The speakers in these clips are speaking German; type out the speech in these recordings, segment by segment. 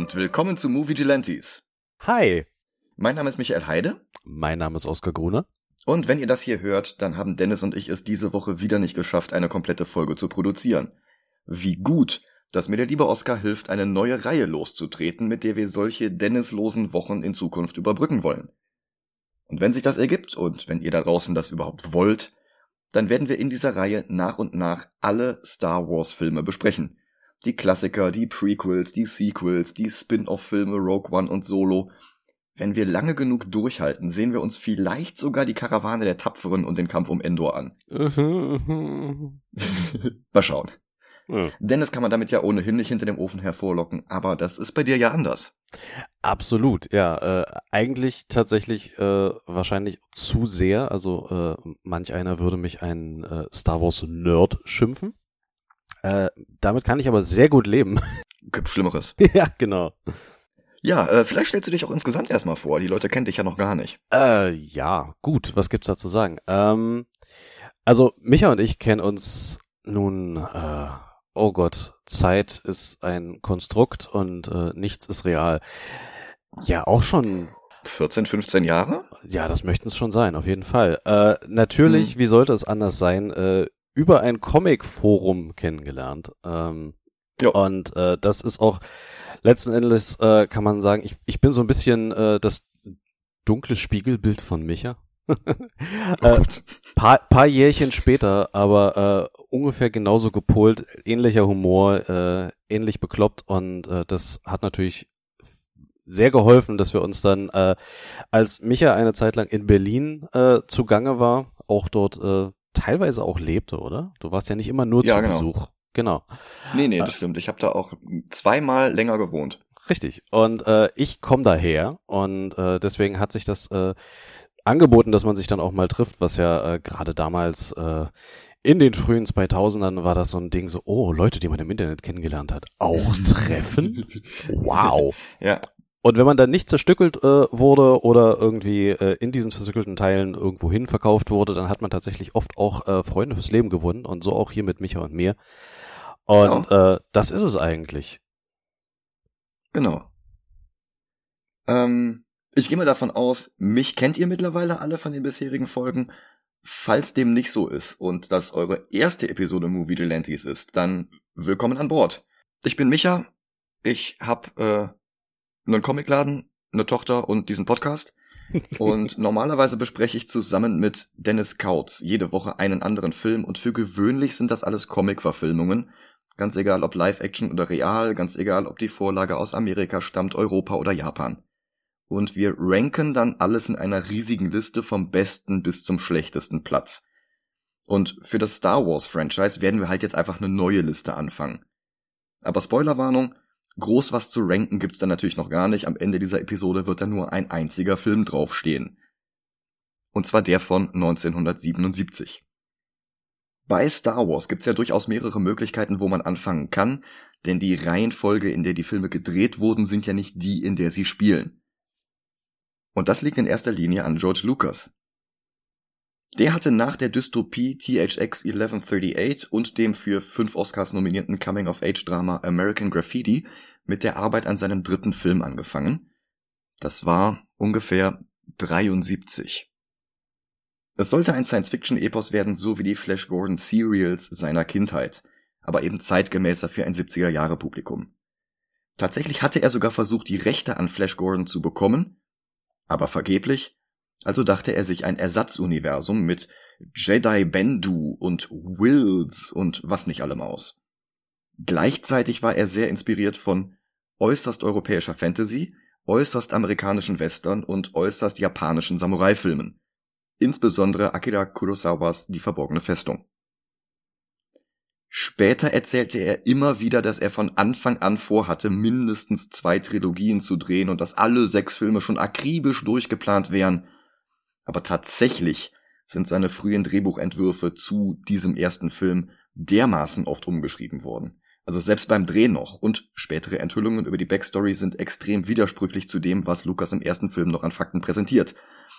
Und willkommen zu Movie Gelantes. Hi. Mein Name ist Michael Heide. Mein Name ist Oskar Gruner. Und wenn ihr das hier hört, dann haben Dennis und ich es diese Woche wieder nicht geschafft, eine komplette Folge zu produzieren. Wie gut, dass mir der liebe Oskar hilft, eine neue Reihe loszutreten, mit der wir solche Dennislosen Wochen in Zukunft überbrücken wollen. Und wenn sich das ergibt und wenn ihr da draußen das überhaupt wollt, dann werden wir in dieser Reihe nach und nach alle Star Wars Filme besprechen. Die Klassiker, die Prequels, die Sequels, die Spin-off-Filme Rogue One und Solo. Wenn wir lange genug durchhalten, sehen wir uns vielleicht sogar die Karawane der Tapferen und den Kampf um Endor an. Mal schauen. Ja. Dennis kann man damit ja ohnehin nicht hinter dem Ofen hervorlocken, aber das ist bei dir ja anders. Absolut, ja. Äh, eigentlich tatsächlich äh, wahrscheinlich zu sehr. Also äh, manch einer würde mich ein äh, Star Wars Nerd schimpfen. Äh, damit kann ich aber sehr gut leben. Gibt Schlimmeres. ja, genau. Ja, äh, vielleicht stellst du dich auch insgesamt erstmal vor. Die Leute kennen dich ja noch gar nicht. Äh, ja, gut. Was gibt's da zu sagen? Ähm, also Micha und ich kennen uns nun, äh, oh Gott, Zeit ist ein Konstrukt und äh, nichts ist real. Ja, auch schon 14, 15 Jahre? Ja, das möchten es schon sein, auf jeden Fall. Äh, natürlich, hm. wie sollte es anders sein, äh, über ein Comic-Forum kennengelernt. Ähm, jo. und äh, das ist auch letzten Endes, äh, kann man sagen, ich, ich bin so ein bisschen äh, das dunkle Spiegelbild von Micha. äh, paar, paar Jährchen später, aber äh, ungefähr genauso gepolt, ähnlicher Humor, äh, ähnlich bekloppt und äh, das hat natürlich sehr geholfen, dass wir uns dann, äh, als Micha eine Zeit lang in Berlin äh, zugange war, auch dort äh, teilweise auch lebte, oder? Du warst ja nicht immer nur ja, zu genau. Besuch. Genau. Nee, nee, das äh, stimmt. Ich habe da auch zweimal länger gewohnt. Richtig. Und äh, ich komme daher und äh, deswegen hat sich das äh, angeboten, dass man sich dann auch mal trifft, was ja äh, gerade damals äh, in den frühen 2000ern war das so ein Ding so, oh, Leute, die man im Internet kennengelernt hat, auch treffen? wow. Ja. Und wenn man dann nicht zerstückelt äh, wurde oder irgendwie äh, in diesen zerstückelten Teilen irgendwo hin verkauft wurde, dann hat man tatsächlich oft auch äh, Freunde fürs Leben gewonnen und so auch hier mit Micha und mir. Und genau. äh, das ist es eigentlich. Genau. Ähm, ich gehe mal davon aus, mich kennt ihr mittlerweile alle von den bisherigen Folgen. Falls dem nicht so ist und das eure erste Episode Movie Delantis ist, dann willkommen an Bord. Ich bin Micha. Ich hab äh, einen Comicladen, eine Tochter und diesen Podcast. Und normalerweise bespreche ich zusammen mit Dennis Kautz jede Woche einen anderen Film und für gewöhnlich sind das alles Comic-Verfilmungen. Ganz egal ob Live-Action oder real, ganz egal ob die Vorlage aus Amerika stammt, Europa oder Japan. Und wir ranken dann alles in einer riesigen Liste vom besten bis zum schlechtesten Platz. Und für das Star Wars Franchise werden wir halt jetzt einfach eine neue Liste anfangen. Aber Spoilerwarnung, Groß was zu ranken gibt's dann natürlich noch gar nicht. Am Ende dieser Episode wird dann nur ein einziger Film draufstehen. Und zwar der von 1977. Bei Star Wars gibt's ja durchaus mehrere Möglichkeiten, wo man anfangen kann, denn die Reihenfolge, in der die Filme gedreht wurden, sind ja nicht die, in der sie spielen. Und das liegt in erster Linie an George Lucas. Der hatte nach der Dystopie THX 1138 und dem für fünf Oscars nominierten Coming-of-Age-Drama American Graffiti mit der Arbeit an seinem dritten Film angefangen. Das war ungefähr 73. Es sollte ein Science-Fiction-Epos werden, so wie die Flash Gordon Serials seiner Kindheit, aber eben zeitgemäßer für ein 70er-Jahre-Publikum. Tatsächlich hatte er sogar versucht, die Rechte an Flash Gordon zu bekommen, aber vergeblich, also dachte er sich ein Ersatzuniversum mit Jedi Bendu und Wills und was nicht allem aus. Gleichzeitig war er sehr inspiriert von äußerst europäischer Fantasy, äußerst amerikanischen Western und äußerst japanischen Samurai-Filmen. Insbesondere Akira Kurosawas Die verborgene Festung. Später erzählte er immer wieder, dass er von Anfang an vorhatte, mindestens zwei Trilogien zu drehen und dass alle sechs Filme schon akribisch durchgeplant wären – aber tatsächlich sind seine frühen Drehbuchentwürfe zu diesem ersten Film dermaßen oft umgeschrieben worden. Also selbst beim Dreh noch und spätere Enthüllungen über die Backstory sind extrem widersprüchlich zu dem, was Lukas im ersten Film noch an Fakten präsentiert.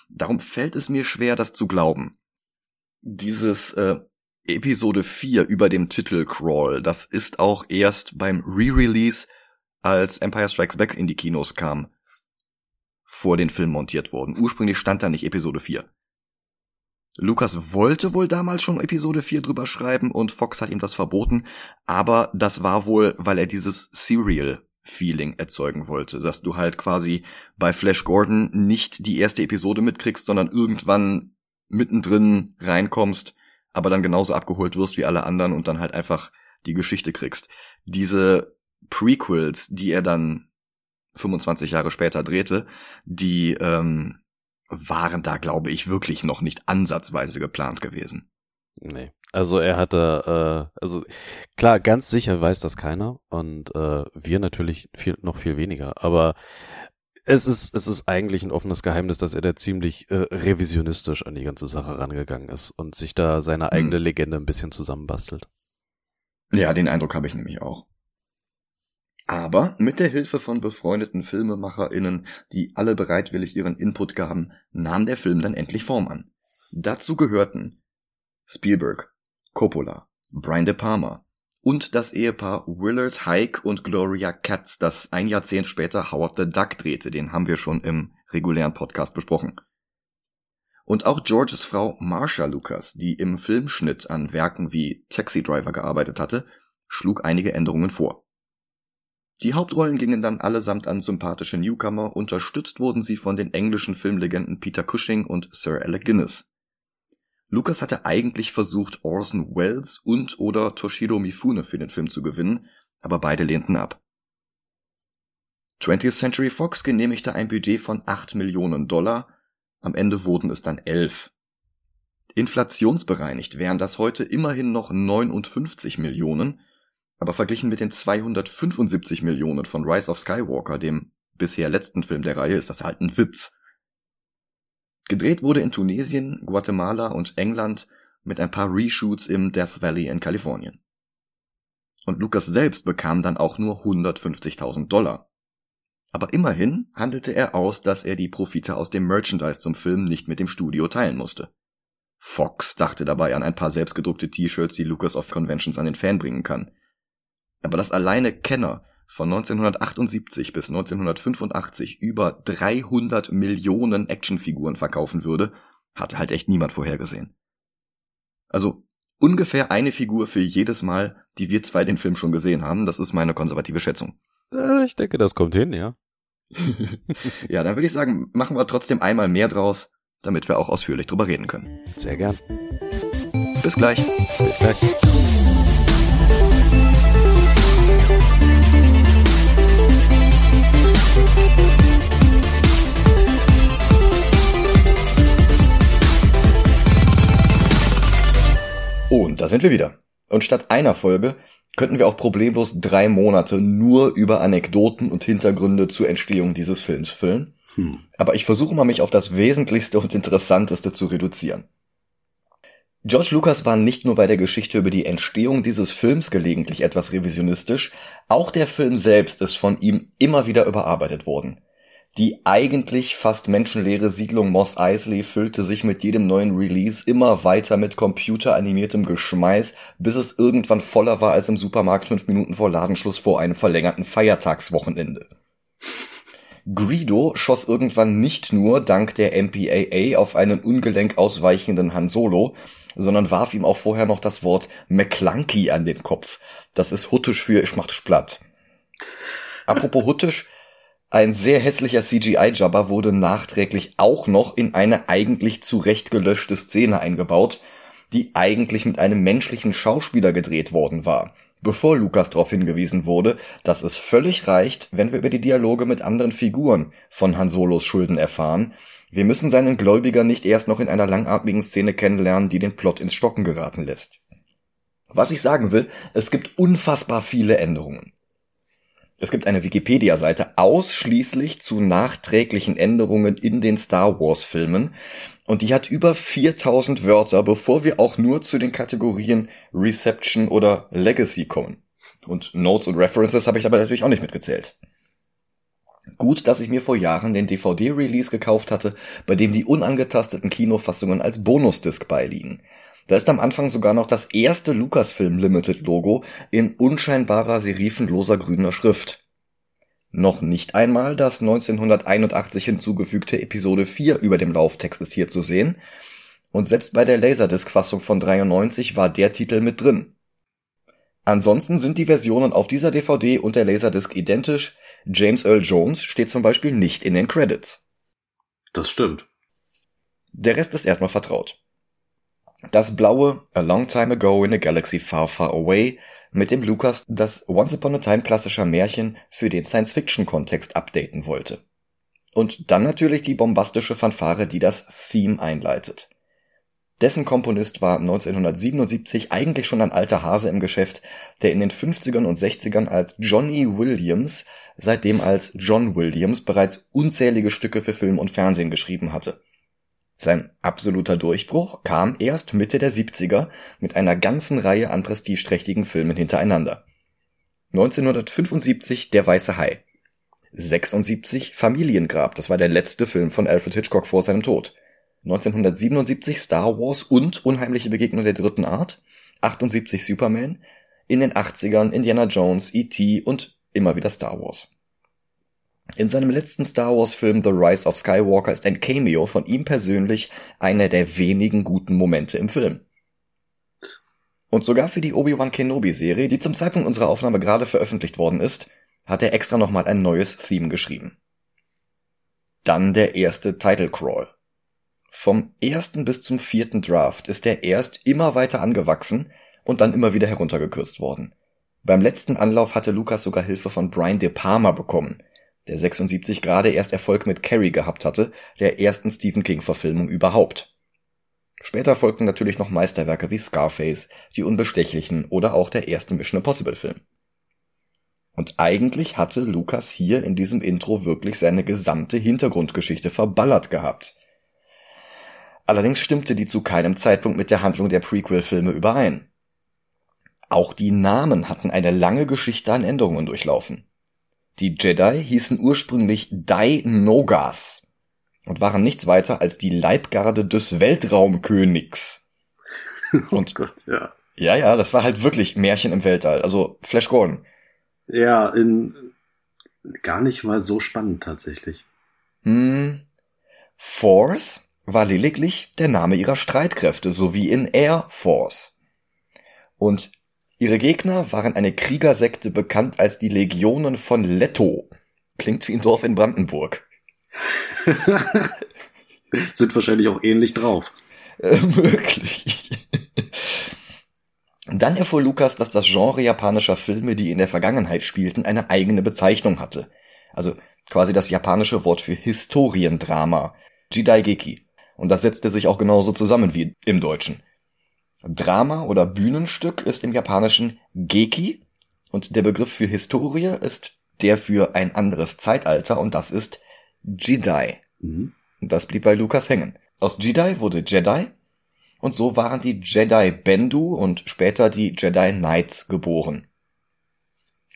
Darum fällt es mir schwer, das zu glauben. Dieses äh, Episode 4 über dem Titel Crawl, das ist auch erst beim Re-Release als Empire Strikes Back in die Kinos kam, vor den Film montiert worden. Ursprünglich stand da nicht Episode 4. Lucas wollte wohl damals schon Episode 4 drüber schreiben und Fox hat ihm das verboten, aber das war wohl, weil er dieses Serial Feeling erzeugen wollte, dass du halt quasi bei Flash Gordon nicht die erste Episode mitkriegst, sondern irgendwann mittendrin reinkommst, aber dann genauso abgeholt wirst wie alle anderen und dann halt einfach die Geschichte kriegst. Diese Prequels, die er dann 25 Jahre später drehte, die ähm, waren da, glaube ich, wirklich noch nicht ansatzweise geplant gewesen. Nee. Also er hatte, äh, also klar, ganz sicher weiß das keiner und äh, wir natürlich viel, noch viel weniger, aber es ist, es ist eigentlich ein offenes Geheimnis, dass er da ziemlich äh, revisionistisch an die ganze Sache rangegangen ist und sich da seine hm. eigene. Legende ein bisschen zusammenbastelt. Ja, den Eindruck habe ich nämlich auch. Aber mit der Hilfe von befreundeten FilmemacherInnen, die alle bereitwillig ihren Input gaben, nahm der Film dann endlich Form an. Dazu gehörten Spielberg, Coppola, Brian De Palma und das Ehepaar Willard Hike und Gloria Katz, das ein Jahrzehnt später Howard the Duck drehte, den haben wir schon im regulären Podcast besprochen. Und auch Georges Frau Marsha Lucas, die im Filmschnitt an Werken wie Taxi Driver gearbeitet hatte, schlug einige Änderungen vor. Die Hauptrollen gingen dann allesamt an sympathische Newcomer, unterstützt wurden sie von den englischen Filmlegenden Peter Cushing und Sir Alec Guinness. Lucas hatte eigentlich versucht, Orson Welles und oder Toshiro Mifune für den Film zu gewinnen, aber beide lehnten ab. 20th Century Fox genehmigte ein Budget von 8 Millionen Dollar, am Ende wurden es dann 11. Inflationsbereinigt wären das heute immerhin noch 59 Millionen, aber verglichen mit den 275 Millionen von Rise of Skywalker, dem bisher letzten Film der Reihe, ist das halt ein Witz. Gedreht wurde in Tunesien, Guatemala und England mit ein paar Reshoots im Death Valley in Kalifornien. Und Lucas selbst bekam dann auch nur 150.000 Dollar. Aber immerhin handelte er aus, dass er die Profite aus dem Merchandise zum Film nicht mit dem Studio teilen musste. Fox dachte dabei an ein paar selbstgedruckte T-Shirts, die Lucas auf Conventions an den Fan bringen kann. Aber dass alleine Kenner von 1978 bis 1985 über 300 Millionen Actionfiguren verkaufen würde, hatte halt echt niemand vorhergesehen. Also ungefähr eine Figur für jedes Mal, die wir zwei den Film schon gesehen haben, das ist meine konservative Schätzung. Äh, ich denke, das kommt hin, ja. ja, dann würde ich sagen, machen wir trotzdem einmal mehr draus, damit wir auch ausführlich drüber reden können. Sehr gern. Bis gleich. Bis gleich. Und da sind wir wieder. Und statt einer Folge könnten wir auch problemlos drei Monate nur über Anekdoten und Hintergründe zur Entstehung dieses Films füllen. Hm. Aber ich versuche mal mich auf das Wesentlichste und Interessanteste zu reduzieren. George Lucas war nicht nur bei der Geschichte über die Entstehung dieses Films gelegentlich etwas revisionistisch, auch der Film selbst ist von ihm immer wieder überarbeitet worden. Die eigentlich fast menschenleere Siedlung Moss Eisley füllte sich mit jedem neuen Release immer weiter mit computeranimiertem Geschmeiß, bis es irgendwann voller war als im Supermarkt fünf Minuten vor Ladenschluss vor einem verlängerten Feiertagswochenende. Greedo schoss irgendwann nicht nur dank der MPAA auf einen ungelenk ausweichenden Han Solo, sondern warf ihm auch vorher noch das Wort McClunky an den Kopf. Das ist huttisch für ich mach dich platt. Apropos huttisch, ein sehr hässlicher CGI-Jabber wurde nachträglich auch noch in eine eigentlich zurecht gelöschte Szene eingebaut, die eigentlich mit einem menschlichen Schauspieler gedreht worden war, bevor Lukas darauf hingewiesen wurde, dass es völlig reicht, wenn wir über die Dialoge mit anderen Figuren von Han Solos Schulden erfahren. Wir müssen seinen Gläubiger nicht erst noch in einer langatmigen Szene kennenlernen, die den Plot ins Stocken geraten lässt. Was ich sagen will, es gibt unfassbar viele Änderungen. Es gibt eine Wikipedia-Seite ausschließlich zu nachträglichen Änderungen in den Star Wars-Filmen und die hat über 4000 Wörter, bevor wir auch nur zu den Kategorien Reception oder Legacy kommen. Und Notes und References habe ich dabei natürlich auch nicht mitgezählt. Gut, dass ich mir vor Jahren den DVD-Release gekauft hatte, bei dem die unangetasteten Kinofassungen als Bonusdisc beiliegen. Da ist am Anfang sogar noch das erste Lucasfilm Limited Logo in unscheinbarer serifenloser grüner Schrift. Noch nicht einmal das 1981 hinzugefügte Episode 4 über dem Lauftext ist hier zu sehen. Und selbst bei der Laserdisc-Fassung von 93 war der Titel mit drin. Ansonsten sind die Versionen auf dieser DVD und der Laserdisc identisch. James Earl Jones steht zum Beispiel nicht in den Credits. Das stimmt. Der Rest ist erstmal vertraut. Das blaue A Long Time Ago in a Galaxy Far Far Away, mit dem Lucas das Once Upon a Time klassischer Märchen für den Science-Fiction-Kontext updaten wollte. Und dann natürlich die bombastische Fanfare, die das Theme einleitet. Dessen Komponist war 1977 eigentlich schon ein alter Hase im Geschäft, der in den 50ern und 60ern als Johnny Williams, seitdem als John Williams bereits unzählige Stücke für Film und Fernsehen geschrieben hatte. Sein absoluter Durchbruch kam erst Mitte der 70er mit einer ganzen Reihe an prestigeträchtigen Filmen hintereinander. 1975 Der weiße Hai. 76 Familiengrab, das war der letzte Film von Alfred Hitchcock vor seinem Tod. 1977 Star Wars und Unheimliche Begegnung der dritten Art, 78 Superman, in den 80ern Indiana Jones, E.T. und immer wieder Star Wars. In seinem letzten Star Wars Film The Rise of Skywalker ist ein Cameo von ihm persönlich einer der wenigen guten Momente im Film. Und sogar für die Obi-Wan Kenobi Serie, die zum Zeitpunkt unserer Aufnahme gerade veröffentlicht worden ist, hat er extra nochmal ein neues Theme geschrieben. Dann der erste Title Crawl. Vom ersten bis zum vierten Draft ist er erst immer weiter angewachsen und dann immer wieder heruntergekürzt worden. Beim letzten Anlauf hatte Lucas sogar Hilfe von Brian De Palma bekommen, der 76 gerade erst Erfolg mit Carrie gehabt hatte, der ersten Stephen King-Verfilmung überhaupt. Später folgten natürlich noch Meisterwerke wie Scarface, Die Unbestechlichen oder auch der erste Mission Impossible Film. Und eigentlich hatte Lucas hier in diesem Intro wirklich seine gesamte Hintergrundgeschichte verballert gehabt. Allerdings stimmte die zu keinem Zeitpunkt mit der Handlung der Prequel-Filme überein. Auch die Namen hatten eine lange Geschichte an Änderungen durchlaufen. Die Jedi hießen ursprünglich Dai Nogas und waren nichts weiter als die Leibgarde des Weltraumkönigs. Und oh Gott, ja. Ja, ja, das war halt wirklich Märchen im Weltall. Also Flash Gordon. Ja, in gar nicht mal so spannend tatsächlich. Hm. Force war lediglich der Name ihrer Streitkräfte, sowie in Air Force. Und ihre Gegner waren eine Kriegersekte bekannt als die Legionen von Leto. Klingt wie ein Dorf in Brandenburg. Sind wahrscheinlich auch ähnlich drauf. Äh, möglich. Dann erfuhr Lukas, dass das Genre japanischer Filme, die in der Vergangenheit spielten, eine eigene Bezeichnung hatte. Also quasi das japanische Wort für Historiendrama. Jidaigeki. Und das setzte sich auch genauso zusammen wie im Deutschen. Drama oder Bühnenstück ist im Japanischen Geki und der Begriff für Historie ist der für ein anderes Zeitalter und das ist Jedi. Mhm. Das blieb bei Lukas hängen. Aus Jedi wurde Jedi und so waren die Jedi Bendu und später die Jedi Knights geboren.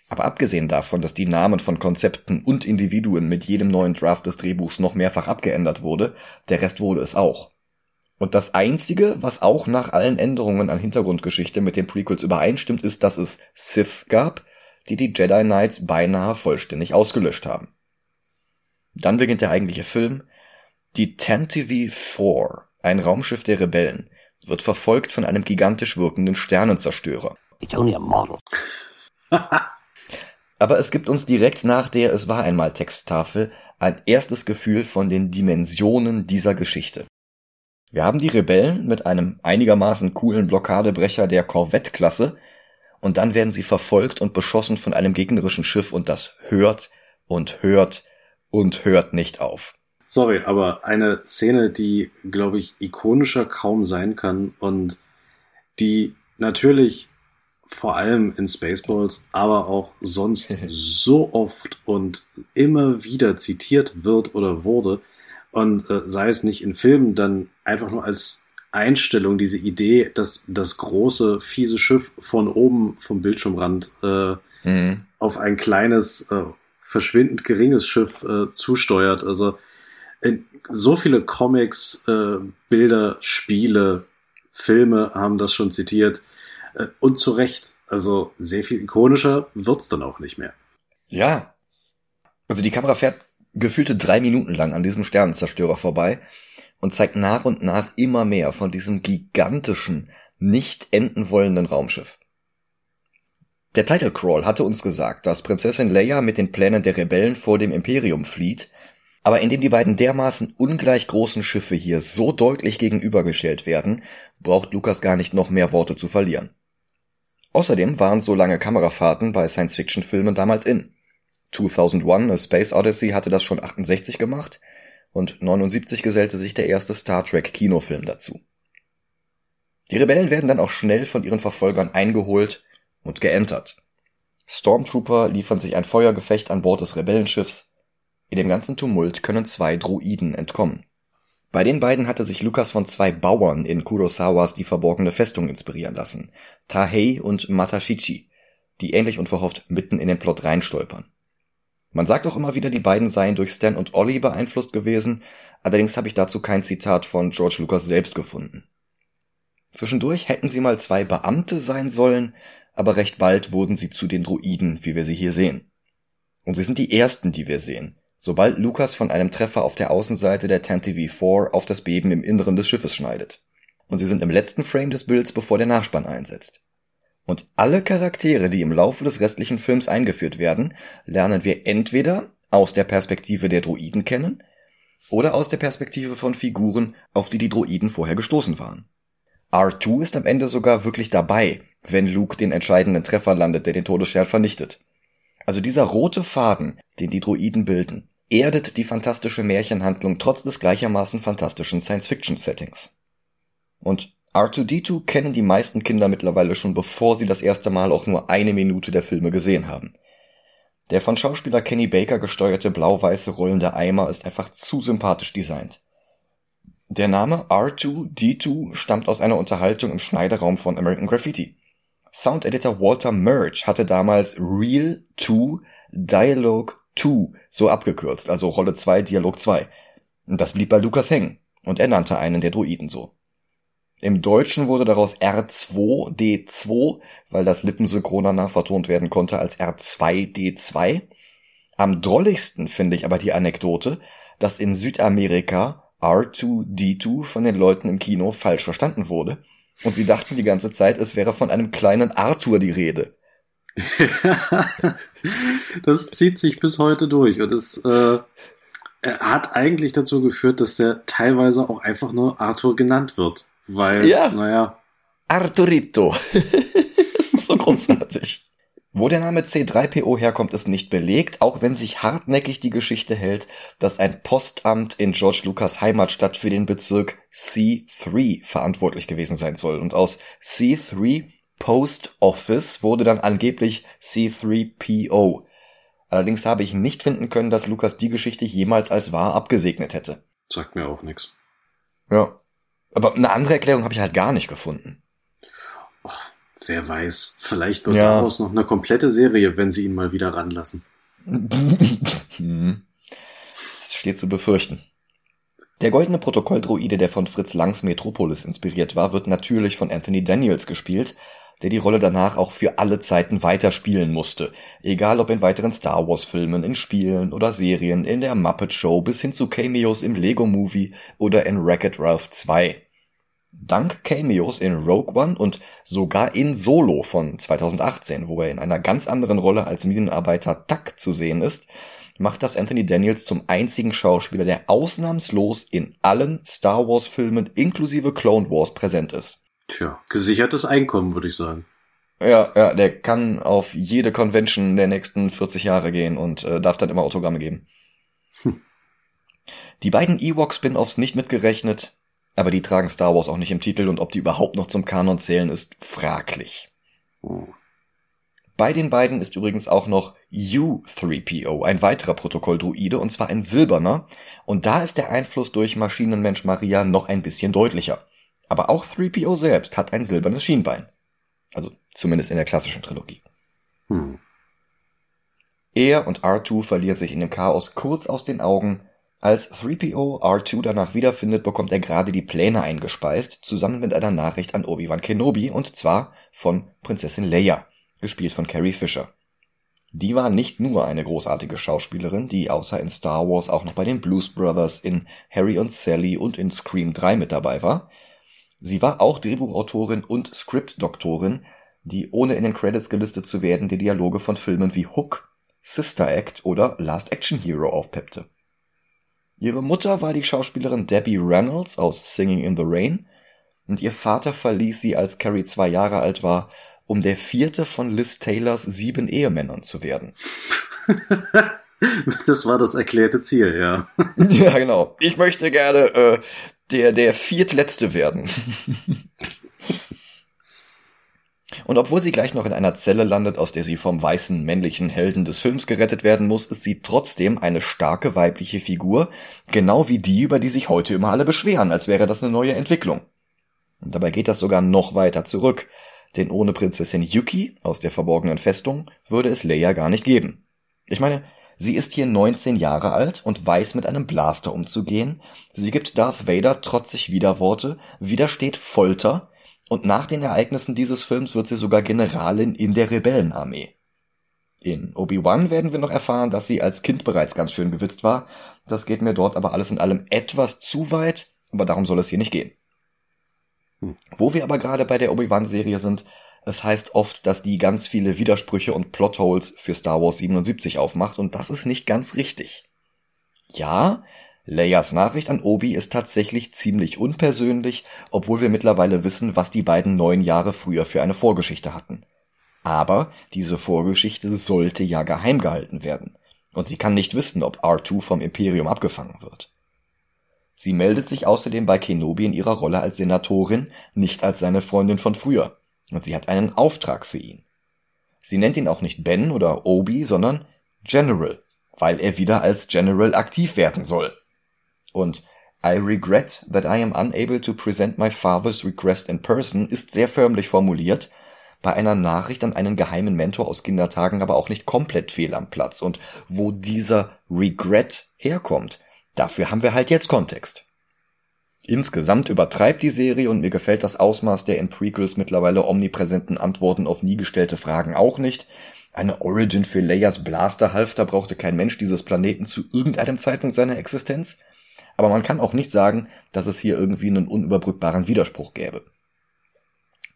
Aber abgesehen davon, dass die Namen von Konzepten und Individuen mit jedem neuen Draft des Drehbuchs noch mehrfach abgeändert wurde, der Rest wurde es auch. Und das einzige, was auch nach allen Änderungen an Hintergrundgeschichte mit den Prequels übereinstimmt, ist, dass es Sith gab, die die Jedi Knights beinahe vollständig ausgelöscht haben. Dann beginnt der eigentliche Film. Die Tantive 4, ein Raumschiff der Rebellen, wird verfolgt von einem gigantisch wirkenden Sternenzerstörer. It's only a model. Aber es gibt uns direkt nach der Es war einmal Texttafel ein erstes Gefühl von den Dimensionen dieser Geschichte. Wir haben die Rebellen mit einem einigermaßen coolen Blockadebrecher der Korvettklasse und dann werden sie verfolgt und beschossen von einem gegnerischen Schiff und das hört und hört und hört nicht auf. Sorry, aber eine Szene, die, glaube ich, ikonischer kaum sein kann und die natürlich vor allem in Spaceballs, aber auch sonst so oft und immer wieder zitiert wird oder wurde. Und äh, sei es nicht in Filmen, dann einfach nur als Einstellung, diese Idee, dass das große, fiese Schiff von oben vom Bildschirmrand äh, mhm. auf ein kleines, äh, verschwindend geringes Schiff äh, zusteuert. Also so viele Comics, äh, Bilder, Spiele, Filme haben das schon zitiert. Äh, und zu Recht. Also sehr viel ikonischer wird's dann auch nicht mehr. Ja. Also die Kamera fährt gefühlte drei Minuten lang an diesem Sternenzerstörer vorbei und zeigt nach und nach immer mehr von diesem gigantischen, nicht enden wollenden Raumschiff. Der Title Crawl hatte uns gesagt, dass Prinzessin Leia mit den Plänen der Rebellen vor dem Imperium flieht, aber indem die beiden dermaßen ungleich großen Schiffe hier so deutlich gegenübergestellt werden, braucht Lukas gar nicht noch mehr Worte zu verlieren. Außerdem waren so lange Kamerafahrten bei Science-Fiction-Filmen damals in. 2001 A Space Odyssey hatte das schon 68 gemacht und 79 gesellte sich der erste Star Trek Kinofilm dazu. Die Rebellen werden dann auch schnell von ihren Verfolgern eingeholt und geentert. Stormtrooper liefern sich ein Feuergefecht an Bord des Rebellenschiffs. In dem ganzen Tumult können zwei Droiden entkommen. Bei den beiden hatte sich Lukas von zwei Bauern in Kurosawas Die verborgene Festung inspirieren lassen. Tahei und Matashichi, die ähnlich unverhofft mitten in den Plot reinstolpern. Man sagt auch immer wieder, die beiden seien durch Stan und Ollie beeinflusst gewesen, allerdings habe ich dazu kein Zitat von George Lucas selbst gefunden. Zwischendurch hätten sie mal zwei Beamte sein sollen, aber recht bald wurden sie zu den Druiden, wie wir sie hier sehen. Und sie sind die ersten, die wir sehen, sobald Lucas von einem Treffer auf der Außenseite der Tantive-4 auf das Beben im Inneren des Schiffes schneidet. Und sie sind im letzten Frame des Bilds, bevor der Nachspann einsetzt. Und alle Charaktere, die im Laufe des restlichen Films eingeführt werden, lernen wir entweder aus der Perspektive der Droiden kennen oder aus der Perspektive von Figuren, auf die die Droiden vorher gestoßen waren. R2 ist am Ende sogar wirklich dabei, wenn Luke den entscheidenden Treffer landet, der den Todesstern vernichtet. Also dieser rote Faden, den die Droiden bilden, erdet die fantastische Märchenhandlung trotz des gleichermaßen fantastischen Science-Fiction-Settings. Und R2D2 kennen die meisten Kinder mittlerweile schon, bevor sie das erste Mal auch nur eine Minute der Filme gesehen haben. Der von Schauspieler Kenny Baker gesteuerte blau-weiße rollende Eimer ist einfach zu sympathisch designt. Der Name R2D2 stammt aus einer Unterhaltung im Schneideraum von American Graffiti. Soundeditor Walter Murch hatte damals Real 2 Dialogue 2 so abgekürzt, also Rolle 2 Dialog 2. Das blieb bei Lukas hängen und er nannte einen der Druiden so. Im Deutschen wurde daraus R2D2, weil das Lippensynchron danach vertont werden konnte als R2D2. Am drolligsten finde ich aber die Anekdote, dass in Südamerika R2D2 von den Leuten im Kino falsch verstanden wurde und sie dachten die ganze Zeit, es wäre von einem kleinen Arthur die Rede. das zieht sich bis heute durch und es äh, hat eigentlich dazu geführt, dass er teilweise auch einfach nur Arthur genannt wird. Weil, ja. naja. Arturito. das ist so großartig. Wo der Name C3PO herkommt, ist nicht belegt, auch wenn sich hartnäckig die Geschichte hält, dass ein Postamt in George Lucas Heimatstadt für den Bezirk C3 verantwortlich gewesen sein soll. Und aus C3 Post Office wurde dann angeblich C3PO. Allerdings habe ich nicht finden können, dass Lucas die Geschichte jemals als wahr abgesegnet hätte. Sagt mir auch nichts. Ja. Aber eine andere Erklärung habe ich halt gar nicht gefunden. Oh, wer weiß. Vielleicht wird ja. daraus noch eine komplette Serie, wenn sie ihn mal wieder ranlassen. hm. steht zu befürchten. Der goldene Protokolldruide, der von Fritz Langs Metropolis inspiriert war, wird natürlich von Anthony Daniels gespielt, der die Rolle danach auch für alle Zeiten weiterspielen musste. Egal ob in weiteren Star Wars Filmen, in Spielen oder Serien, in der Muppet Show bis hin zu Cameos im Lego Movie oder in Wreck-It Ralph 2. Dank Cameos in Rogue One und sogar in Solo von 2018, wo er in einer ganz anderen Rolle als Minenarbeiter Tuck zu sehen ist, macht das Anthony Daniels zum einzigen Schauspieler, der ausnahmslos in allen Star Wars Filmen inklusive Clone Wars präsent ist. Tja, gesichertes Einkommen, würde ich sagen. Ja, ja, der kann auf jede Convention der nächsten 40 Jahre gehen und äh, darf dann immer Autogramme geben. Hm. Die beiden Ewok-Spin-Offs nicht mitgerechnet, aber die tragen Star Wars auch nicht im Titel und ob die überhaupt noch zum Kanon zählen, ist fraglich. Oh. Bei den beiden ist übrigens auch noch U3PO, ein weiterer Protokolldruide, und zwar ein silberner, und da ist der Einfluss durch Maschinenmensch Maria noch ein bisschen deutlicher. Aber auch 3PO selbst hat ein silbernes Schienbein. Also zumindest in der klassischen Trilogie. Hm. Er und R2 verlieren sich in dem Chaos kurz aus den Augen, als 3PO R2 danach wiederfindet, bekommt er gerade die Pläne eingespeist, zusammen mit einer Nachricht an Obi-Wan Kenobi, und zwar von Prinzessin Leia, gespielt von Carrie Fisher. Die war nicht nur eine großartige Schauspielerin, die außer in Star Wars auch noch bei den Blues Brothers, in Harry und Sally und in Scream 3 mit dabei war. Sie war auch Drehbuchautorin und Scriptdoktorin, die ohne in den Credits gelistet zu werden die Dialoge von Filmen wie Hook, Sister Act oder Last Action Hero aufpeppte. Ihre Mutter war die Schauspielerin Debbie Reynolds aus Singing in the Rain und ihr Vater verließ sie, als Carrie zwei Jahre alt war, um der vierte von Liz Taylors sieben Ehemännern zu werden. Das war das erklärte Ziel, ja. Ja, genau. Ich möchte gerne äh, der, der viertletzte werden. Und obwohl sie gleich noch in einer Zelle landet, aus der sie vom weißen männlichen Helden des Films gerettet werden muss, ist sie trotzdem eine starke weibliche Figur, genau wie die, über die sich heute immer alle beschweren, als wäre das eine neue Entwicklung. Und dabei geht das sogar noch weiter zurück, denn ohne Prinzessin Yuki aus der verborgenen Festung würde es Leia gar nicht geben. Ich meine, sie ist hier 19 Jahre alt und weiß mit einem Blaster umzugehen, sie gibt Darth Vader trotzig Widerworte, widersteht Folter, und nach den Ereignissen dieses Films wird sie sogar Generalin in der Rebellenarmee. In Obi-Wan werden wir noch erfahren, dass sie als Kind bereits ganz schön gewitzt war. Das geht mir dort aber alles in allem etwas zu weit, aber darum soll es hier nicht gehen. Hm. Wo wir aber gerade bei der Obi-Wan-Serie sind, es heißt oft, dass die ganz viele Widersprüche und Plotholes für Star Wars 77 aufmacht und das ist nicht ganz richtig. Ja, Leias Nachricht an Obi ist tatsächlich ziemlich unpersönlich, obwohl wir mittlerweile wissen, was die beiden neun Jahre früher für eine Vorgeschichte hatten. Aber diese Vorgeschichte sollte ja geheim gehalten werden. Und sie kann nicht wissen, ob R2 vom Imperium abgefangen wird. Sie meldet sich außerdem bei Kenobi in ihrer Rolle als Senatorin, nicht als seine Freundin von früher. Und sie hat einen Auftrag für ihn. Sie nennt ihn auch nicht Ben oder Obi, sondern General, weil er wieder als General aktiv werden soll. Und I regret that I am unable to present my father's request in person ist sehr förmlich formuliert, bei einer Nachricht an einen geheimen Mentor aus Kindertagen aber auch nicht komplett fehl am Platz. Und wo dieser Regret herkommt, dafür haben wir halt jetzt Kontext. Insgesamt übertreibt die Serie und mir gefällt das Ausmaß der in Prequels mittlerweile omnipräsenten Antworten auf nie gestellte Fragen auch nicht. Eine Origin für Leias Blasterhalfter brauchte kein Mensch dieses Planeten zu irgendeinem Zeitpunkt seiner Existenz. Aber man kann auch nicht sagen, dass es hier irgendwie einen unüberbrückbaren Widerspruch gäbe.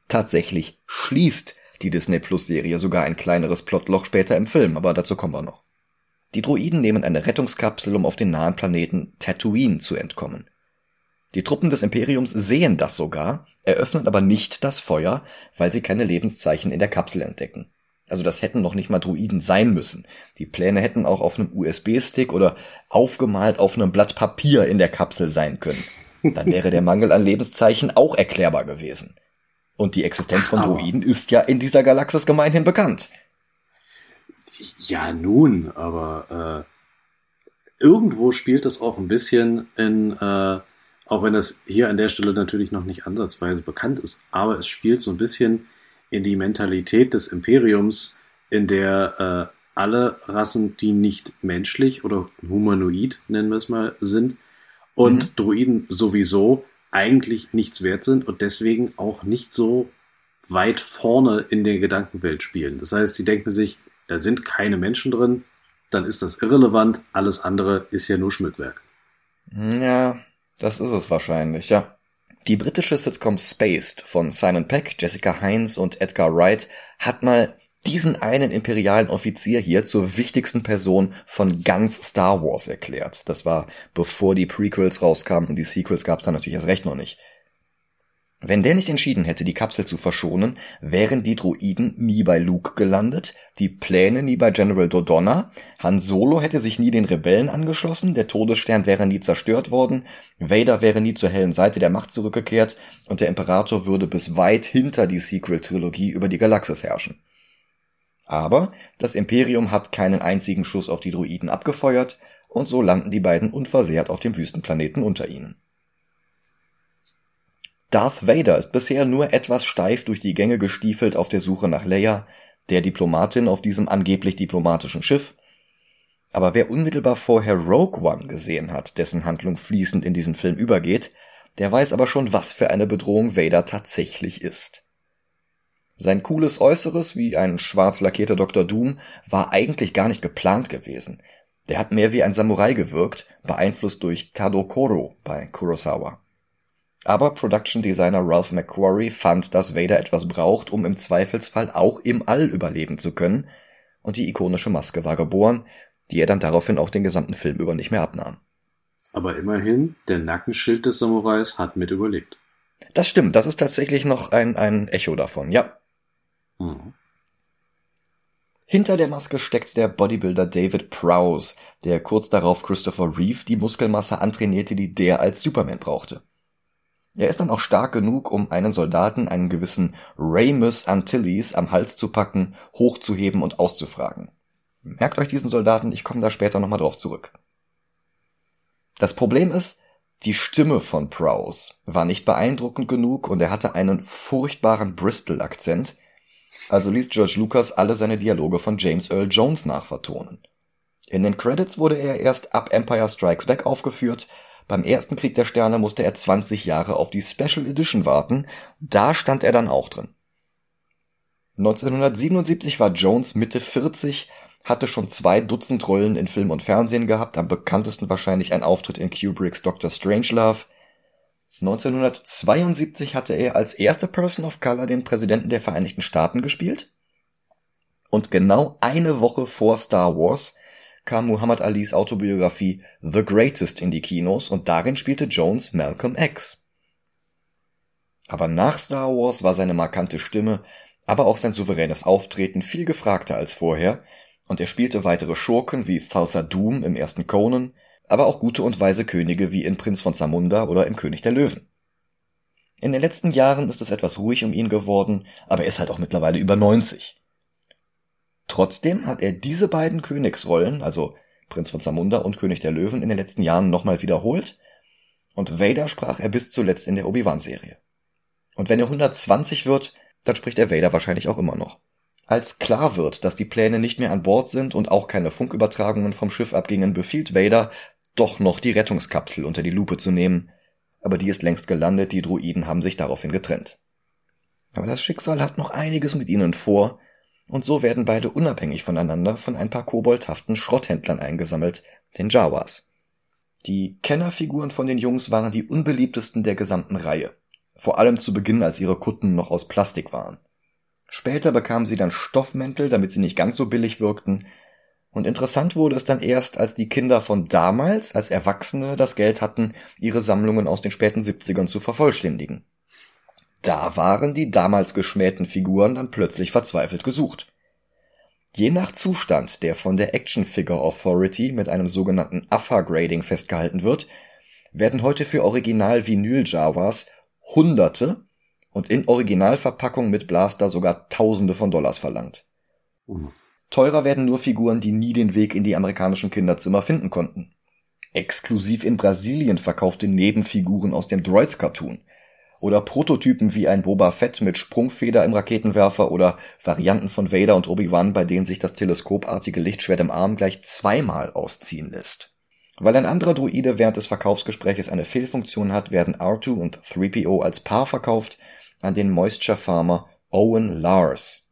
Tatsächlich schließt die Disney Plus Serie sogar ein kleineres Plotloch später im Film, aber dazu kommen wir noch. Die Droiden nehmen eine Rettungskapsel, um auf den nahen Planeten Tatooine zu entkommen. Die Truppen des Imperiums sehen das sogar, eröffnen aber nicht das Feuer, weil sie keine Lebenszeichen in der Kapsel entdecken. Also das hätten noch nicht mal Druiden sein müssen. Die Pläne hätten auch auf einem USB-Stick oder aufgemalt auf einem Blatt Papier in der Kapsel sein können. Dann wäre der Mangel an Lebenszeichen auch erklärbar gewesen. Und die Existenz von Druiden ist ja in dieser Galaxis gemeinhin bekannt. Ja, nun, aber äh, irgendwo spielt das auch ein bisschen in, äh, auch wenn das hier an der Stelle natürlich noch nicht ansatzweise bekannt ist, aber es spielt so ein bisschen in die Mentalität des Imperiums, in der äh, alle Rassen, die nicht menschlich oder humanoid, nennen wir es mal, sind, und mhm. Druiden sowieso eigentlich nichts wert sind und deswegen auch nicht so weit vorne in der Gedankenwelt spielen. Das heißt, die denken sich, da sind keine Menschen drin, dann ist das irrelevant, alles andere ist ja nur Schmückwerk. Ja, das ist es wahrscheinlich, ja. Die britische Sitcom Spaced von Simon Peck, Jessica Hines und Edgar Wright hat mal diesen einen imperialen Offizier hier zur wichtigsten Person von ganz Star Wars erklärt. Das war bevor die Prequels rauskamen und die Sequels gab es dann natürlich erst recht noch nicht. Wenn der nicht entschieden hätte, die Kapsel zu verschonen, wären die Droiden nie bei Luke gelandet, die Pläne nie bei General Dodonna, Han Solo hätte sich nie den Rebellen angeschlossen, der Todesstern wäre nie zerstört worden, Vader wäre nie zur hellen Seite der Macht zurückgekehrt und der Imperator würde bis weit hinter die Sequel-Trilogie über die Galaxis herrschen. Aber das Imperium hat keinen einzigen Schuss auf die Droiden abgefeuert, und so landen die beiden unversehrt auf dem Wüstenplaneten unter ihnen. Darth Vader ist bisher nur etwas steif durch die Gänge gestiefelt auf der Suche nach Leia, der Diplomatin auf diesem angeblich diplomatischen Schiff. Aber wer unmittelbar vorher Rogue One gesehen hat, dessen Handlung fließend in diesen Film übergeht, der weiß aber schon, was für eine Bedrohung Vader tatsächlich ist. Sein cooles Äußeres, wie ein schwarz lackierter Dr. Doom, war eigentlich gar nicht geplant gewesen. Der hat mehr wie ein Samurai gewirkt, beeinflusst durch Tadokoro bei Kurosawa. Aber Production Designer Ralph McQuarrie fand, dass Vader etwas braucht, um im Zweifelsfall auch im All überleben zu können, und die ikonische Maske war geboren, die er dann daraufhin auch den gesamten Film über nicht mehr abnahm. Aber immerhin, der Nackenschild des Samurais hat mit überlebt. Das stimmt, das ist tatsächlich noch ein, ein Echo davon, ja. Mhm. Hinter der Maske steckt der Bodybuilder David Prowse, der kurz darauf Christopher Reeve die Muskelmasse antrainierte, die der als Superman brauchte. Er ist dann auch stark genug, um einen Soldaten, einen gewissen Ramus Antilles, am Hals zu packen, hochzuheben und auszufragen. Merkt euch diesen Soldaten, ich komme da später nochmal drauf zurück. Das Problem ist, die Stimme von Prowse war nicht beeindruckend genug und er hatte einen furchtbaren Bristol-Akzent, also ließ George Lucas alle seine Dialoge von James Earl Jones nachvertonen. In den Credits wurde er erst ab Empire Strikes Back aufgeführt, beim ersten Krieg der Sterne musste er 20 Jahre auf die Special Edition warten, da stand er dann auch drin. 1977 war Jones Mitte 40, hatte schon zwei Dutzend Rollen in Film und Fernsehen gehabt, am bekanntesten wahrscheinlich ein Auftritt in Kubricks Dr. Strangelove. 1972 hatte er als erste Person of Color den Präsidenten der Vereinigten Staaten gespielt. Und genau eine Woche vor Star Wars kam Muhammad Alis Autobiografie The Greatest in die Kinos und darin spielte Jones Malcolm X. Aber nach Star Wars war seine markante Stimme, aber auch sein souveränes Auftreten viel gefragter als vorher, und er spielte weitere Schurken wie Thulsa Doom im ersten Conan, aber auch gute und weise Könige wie in Prinz von Zamunda oder im König der Löwen. In den letzten Jahren ist es etwas ruhig um ihn geworden, aber er ist halt auch mittlerweile über 90. Trotzdem hat er diese beiden Königsrollen, also Prinz von Zamunda und König der Löwen, in den letzten Jahren nochmal wiederholt. Und Vader sprach er bis zuletzt in der Obi-Wan-Serie. Und wenn er 120 wird, dann spricht er Vader wahrscheinlich auch immer noch. Als klar wird, dass die Pläne nicht mehr an Bord sind und auch keine Funkübertragungen vom Schiff abgingen, befiehlt Vader, doch noch die Rettungskapsel unter die Lupe zu nehmen. Aber die ist längst gelandet, die Druiden haben sich daraufhin getrennt. Aber das Schicksal hat noch einiges mit ihnen vor, und so werden beide unabhängig voneinander von ein paar koboldhaften Schrotthändlern eingesammelt, den Jawas. Die Kennerfiguren von den Jungs waren die unbeliebtesten der gesamten Reihe, vor allem zu Beginn, als ihre Kutten noch aus Plastik waren. Später bekamen sie dann Stoffmäntel, damit sie nicht ganz so billig wirkten, und interessant wurde es dann erst, als die Kinder von damals, als Erwachsene, das Geld hatten, ihre Sammlungen aus den späten 70ern zu vervollständigen. Da waren die damals geschmähten Figuren dann plötzlich verzweifelt gesucht. Je nach Zustand, der von der Action Figure Authority mit einem sogenannten AFA-Grading festgehalten wird, werden heute für Original-Vinyl-Jawas Hunderte und in Originalverpackung mit Blaster sogar Tausende von Dollars verlangt. Mhm. Teurer werden nur Figuren, die nie den Weg in die amerikanischen Kinderzimmer finden konnten. Exklusiv in Brasilien verkaufte Nebenfiguren aus dem Droids-Cartoon oder Prototypen wie ein Boba Fett mit Sprungfeder im Raketenwerfer oder Varianten von Vader und Obi-Wan, bei denen sich das teleskopartige Lichtschwert im Arm gleich zweimal ausziehen lässt. Weil ein anderer Druide während des Verkaufsgespräches eine Fehlfunktion hat, werden R2 und 3PO als Paar verkauft an den Moisture Farmer Owen Lars.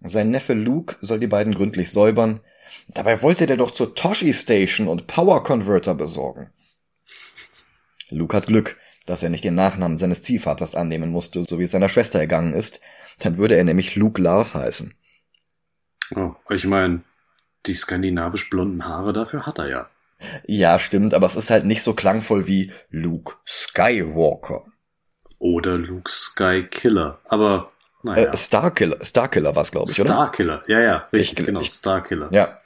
Sein Neffe Luke soll die beiden gründlich säubern, dabei wollte der doch zur Toshi Station und Power Converter besorgen. Luke hat Glück, dass er nicht den Nachnamen seines Ziehvaters annehmen musste, so wie es seiner Schwester ergangen ist, dann würde er nämlich Luke Lars heißen. Oh, ich meine, die skandinavisch blonden Haare dafür hat er ja. Ja, stimmt, aber es ist halt nicht so klangvoll wie Luke Skywalker. Oder Luke Skykiller, aber naja. Äh, Starkiller, Starkiller war es, glaube ich, oder? Starkiller, ja, ja, richtig, ich, genau, ich, Starkiller. Ja.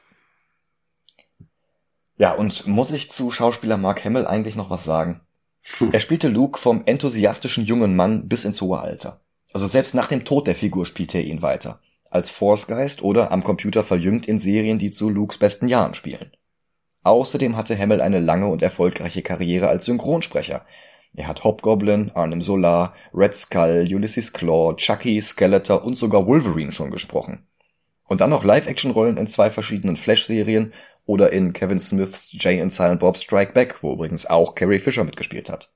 Ja, und muss ich zu Schauspieler Mark Hamill eigentlich noch was sagen? Er spielte Luke vom enthusiastischen jungen Mann bis ins hohe Alter. Also selbst nach dem Tod der Figur spielte er ihn weiter. Als Force-Geist oder am Computer verjüngt in Serien, die zu Lukes besten Jahren spielen. Außerdem hatte Hamill eine lange und erfolgreiche Karriere als Synchronsprecher. Er hat Hobgoblin, Arnim Solar, Red Skull, Ulysses Claw, Chucky, Skeletor und sogar Wolverine schon gesprochen. Und dann noch Live-Action-Rollen in zwei verschiedenen Flash-Serien oder in Kevin Smiths Jay and Silent Bob Strike Back, wo übrigens auch Carrie Fisher mitgespielt hat.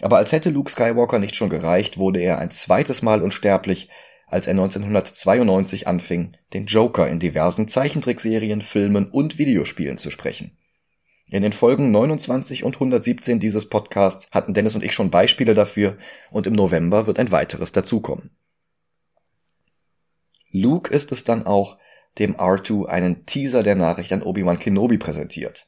Aber als hätte Luke Skywalker nicht schon gereicht, wurde er ein zweites Mal unsterblich, als er 1992 anfing, den Joker in diversen Zeichentrickserien, Filmen und Videospielen zu sprechen. In den Folgen 29 und 117 dieses Podcasts hatten Dennis und ich schon Beispiele dafür und im November wird ein weiteres dazukommen. Luke ist es dann auch, dem R2 einen Teaser der Nachricht an Obi-Wan Kenobi präsentiert.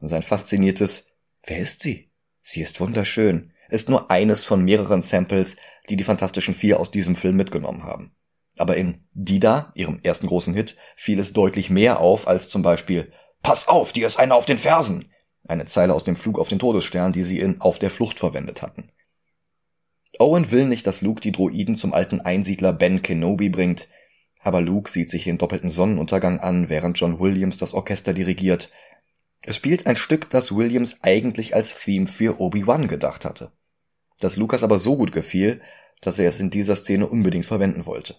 Sein fasziniertes Wer ist sie? Sie ist wunderschön ist nur eines von mehreren Samples, die die Fantastischen Vier aus diesem Film mitgenommen haben. Aber in Dida, ihrem ersten großen Hit, fiel es deutlich mehr auf als zum Beispiel Pass auf, dir ist einer auf den Fersen! Eine Zeile aus dem Flug auf den Todesstern, die sie in Auf der Flucht verwendet hatten. Owen will nicht, dass Luke die Droiden zum alten Einsiedler Ben Kenobi bringt, aber Luke sieht sich den doppelten Sonnenuntergang an, während John Williams das Orchester dirigiert. Es spielt ein Stück, das Williams eigentlich als Theme für Obi-Wan gedacht hatte das Lukas aber so gut gefiel, dass er es in dieser Szene unbedingt verwenden wollte.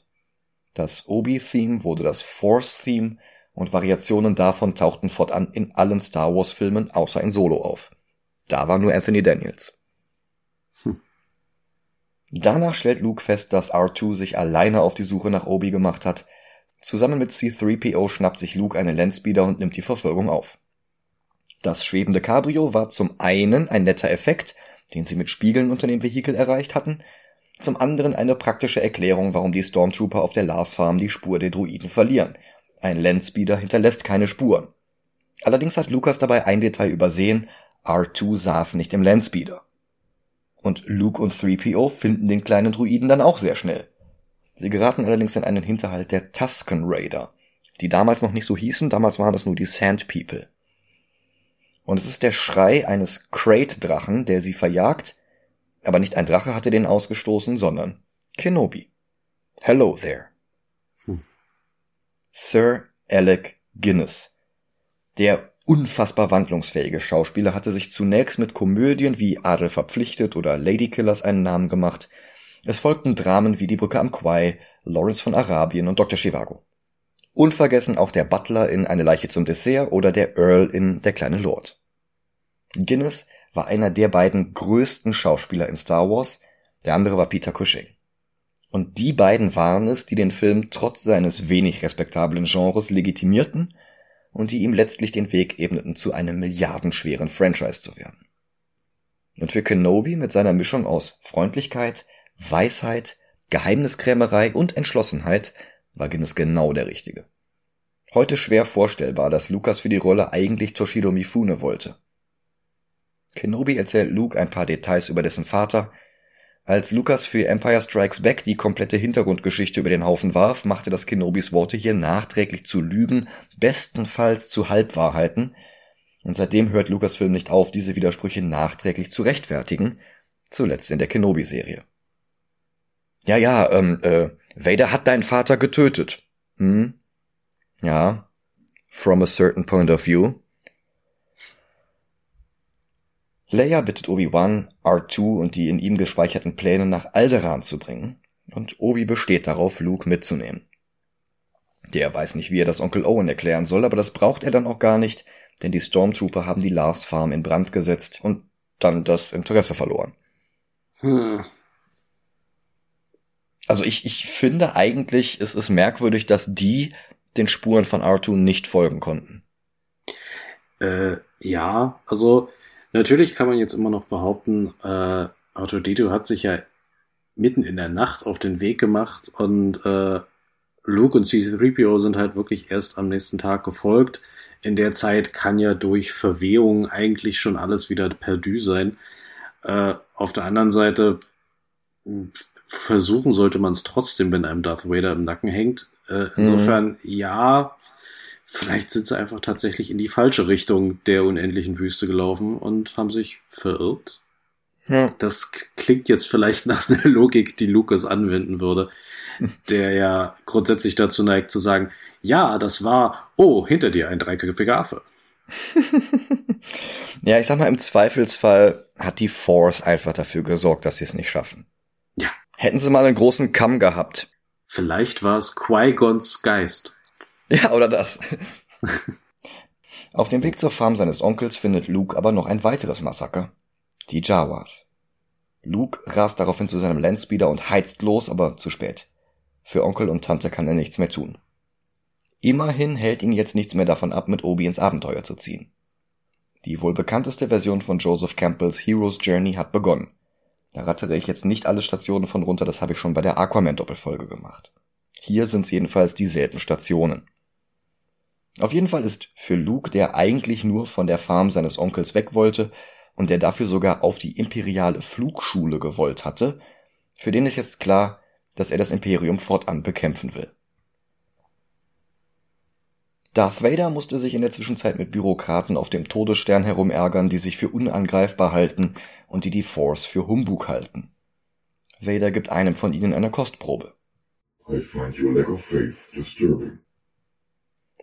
Das Obi-Theme wurde das Force-Theme und Variationen davon tauchten fortan in allen Star Wars-Filmen außer in Solo auf. Da war nur Anthony Daniels. Hm. Danach stellt Luke fest, dass R2 sich alleine auf die Suche nach Obi gemacht hat. Zusammen mit C3PO schnappt sich Luke einen Landspeeder und nimmt die Verfolgung auf. Das schwebende Cabrio war zum einen ein netter Effekt, den sie mit Spiegeln unter dem Vehikel erreicht hatten, zum anderen eine praktische Erklärung, warum die Stormtrooper auf der Lars Farm die Spur der Druiden verlieren. Ein Landspeeder hinterlässt keine Spuren. Allerdings hat Lucas dabei ein Detail übersehen, R2 saß nicht im Landspeeder. Und Luke und 3PO finden den kleinen Druiden dann auch sehr schnell. Sie geraten allerdings in einen Hinterhalt der Tusken Raider, die damals noch nicht so hießen, damals waren das nur die Sand People. Und es ist der Schrei eines Crate-Drachen, der sie verjagt, aber nicht ein Drache hatte den ausgestoßen, sondern Kenobi. Hello there. Hm. Sir Alec Guinness. Der unfassbar wandlungsfähige Schauspieler hatte sich zunächst mit Komödien wie Adel verpflichtet oder Ladykillers einen Namen gemacht. Es folgten Dramen wie Die Brücke am Quai, Lawrence von Arabien und Dr. Chivago. Unvergessen auch der Butler in Eine Leiche zum Dessert oder der Earl in Der kleine Lord. Guinness war einer der beiden größten Schauspieler in Star Wars, der andere war Peter Cushing. Und die beiden waren es, die den Film trotz seines wenig respektablen Genres legitimierten und die ihm letztlich den Weg ebneten, zu einem milliardenschweren Franchise zu werden. Und für Kenobi mit seiner Mischung aus Freundlichkeit, Weisheit, Geheimniskrämerei und Entschlossenheit war Guinness genau der Richtige. Heute schwer vorstellbar, dass Lucas für die Rolle eigentlich Toshido Mifune wollte. Kenobi erzählt Luke ein paar Details über dessen Vater. Als Lucas für Empire Strikes Back die komplette Hintergrundgeschichte über den Haufen warf, machte das Kenobis Worte hier nachträglich zu Lügen, bestenfalls zu Halbwahrheiten. Und seitdem hört Lucasfilm nicht auf, diese Widersprüche nachträglich zu rechtfertigen, zuletzt in der Kenobi-Serie. Ja, ja, ähm, äh, Vader hat deinen Vater getötet. Hm? Ja. From a certain point of view. Leia bittet Obi-Wan, R2 und die in ihm gespeicherten Pläne nach Alderaan zu bringen, und Obi besteht darauf, Luke mitzunehmen. Der weiß nicht, wie er das Onkel Owen erklären soll, aber das braucht er dann auch gar nicht, denn die Stormtrooper haben die Lars Farm in Brand gesetzt und dann das Interesse verloren. Hm. Also ich, ich finde eigentlich, es ist merkwürdig, dass die den Spuren von R2 nicht folgen konnten. Äh, ja, also Natürlich kann man jetzt immer noch behaupten, äh, Autodito hat sich ja mitten in der Nacht auf den Weg gemacht und äh, Luke und CC3PO sind halt wirklich erst am nächsten Tag gefolgt. In der Zeit kann ja durch Verwehung eigentlich schon alles wieder perdu sein. Äh, auf der anderen Seite versuchen sollte man es trotzdem, wenn einem Darth Vader im Nacken hängt. Äh, insofern, mhm. ja, Vielleicht sind sie einfach tatsächlich in die falsche Richtung der unendlichen Wüste gelaufen und haben sich verirrt. Ja. Das klingt jetzt vielleicht nach einer Logik, die Lucas anwenden würde, der ja grundsätzlich dazu neigt zu sagen, ja, das war, oh, hinter dir ein dreiköpfiger Affe. ja, ich sag mal, im Zweifelsfall hat die Force einfach dafür gesorgt, dass sie es nicht schaffen. Ja. Hätten sie mal einen großen Kamm gehabt. Vielleicht war es Qui-Gons Geist. Ja, oder das. Auf dem Weg zur Farm seines Onkels findet Luke aber noch ein weiteres Massaker. Die Jawas. Luke rast daraufhin zu seinem Landspeeder und heizt los, aber zu spät. Für Onkel und Tante kann er nichts mehr tun. Immerhin hält ihn jetzt nichts mehr davon ab, mit Obi ins Abenteuer zu ziehen. Die wohl bekannteste Version von Joseph Campbells Hero's Journey hat begonnen. Da rattere ich jetzt nicht alle Stationen von runter, das habe ich schon bei der Aquaman-Doppelfolge gemacht. Hier sind jedenfalls dieselben Stationen. Auf jeden Fall ist für Luke, der eigentlich nur von der Farm seines Onkels weg wollte und der dafür sogar auf die imperiale Flugschule gewollt hatte, für den ist jetzt klar, dass er das Imperium fortan bekämpfen will. Darth Vader musste sich in der Zwischenzeit mit Bürokraten auf dem Todesstern herumärgern, die sich für unangreifbar halten und die die Force für Humbug halten. Vader gibt einem von ihnen eine Kostprobe. I find your lack of faith disturbing.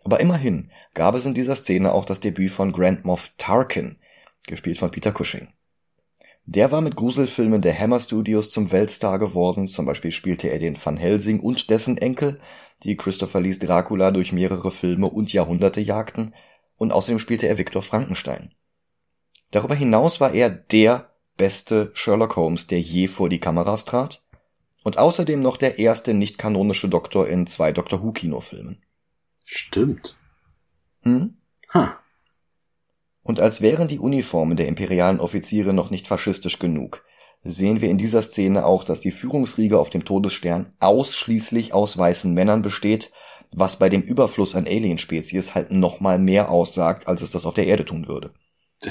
Aber immerhin gab es in dieser Szene auch das Debüt von Grand Moff Tarkin, gespielt von Peter Cushing. Der war mit Gruselfilmen der Hammer Studios zum Weltstar geworden, zum Beispiel spielte er den Van Helsing und dessen Enkel, die Christopher Lees Dracula durch mehrere Filme und Jahrhunderte jagten, und außerdem spielte er Viktor Frankenstein. Darüber hinaus war er der beste Sherlock Holmes, der je vor die Kameras trat, und außerdem noch der erste nicht kanonische Doktor in zwei Doctor Who Kinofilmen. Stimmt. Hm? Ha. Und als wären die Uniformen der imperialen Offiziere noch nicht faschistisch genug, sehen wir in dieser Szene auch, dass die Führungsriege auf dem Todesstern ausschließlich aus weißen Männern besteht, was bei dem Überfluss an Alienspezies halt nochmal mehr aussagt, als es das auf der Erde tun würde.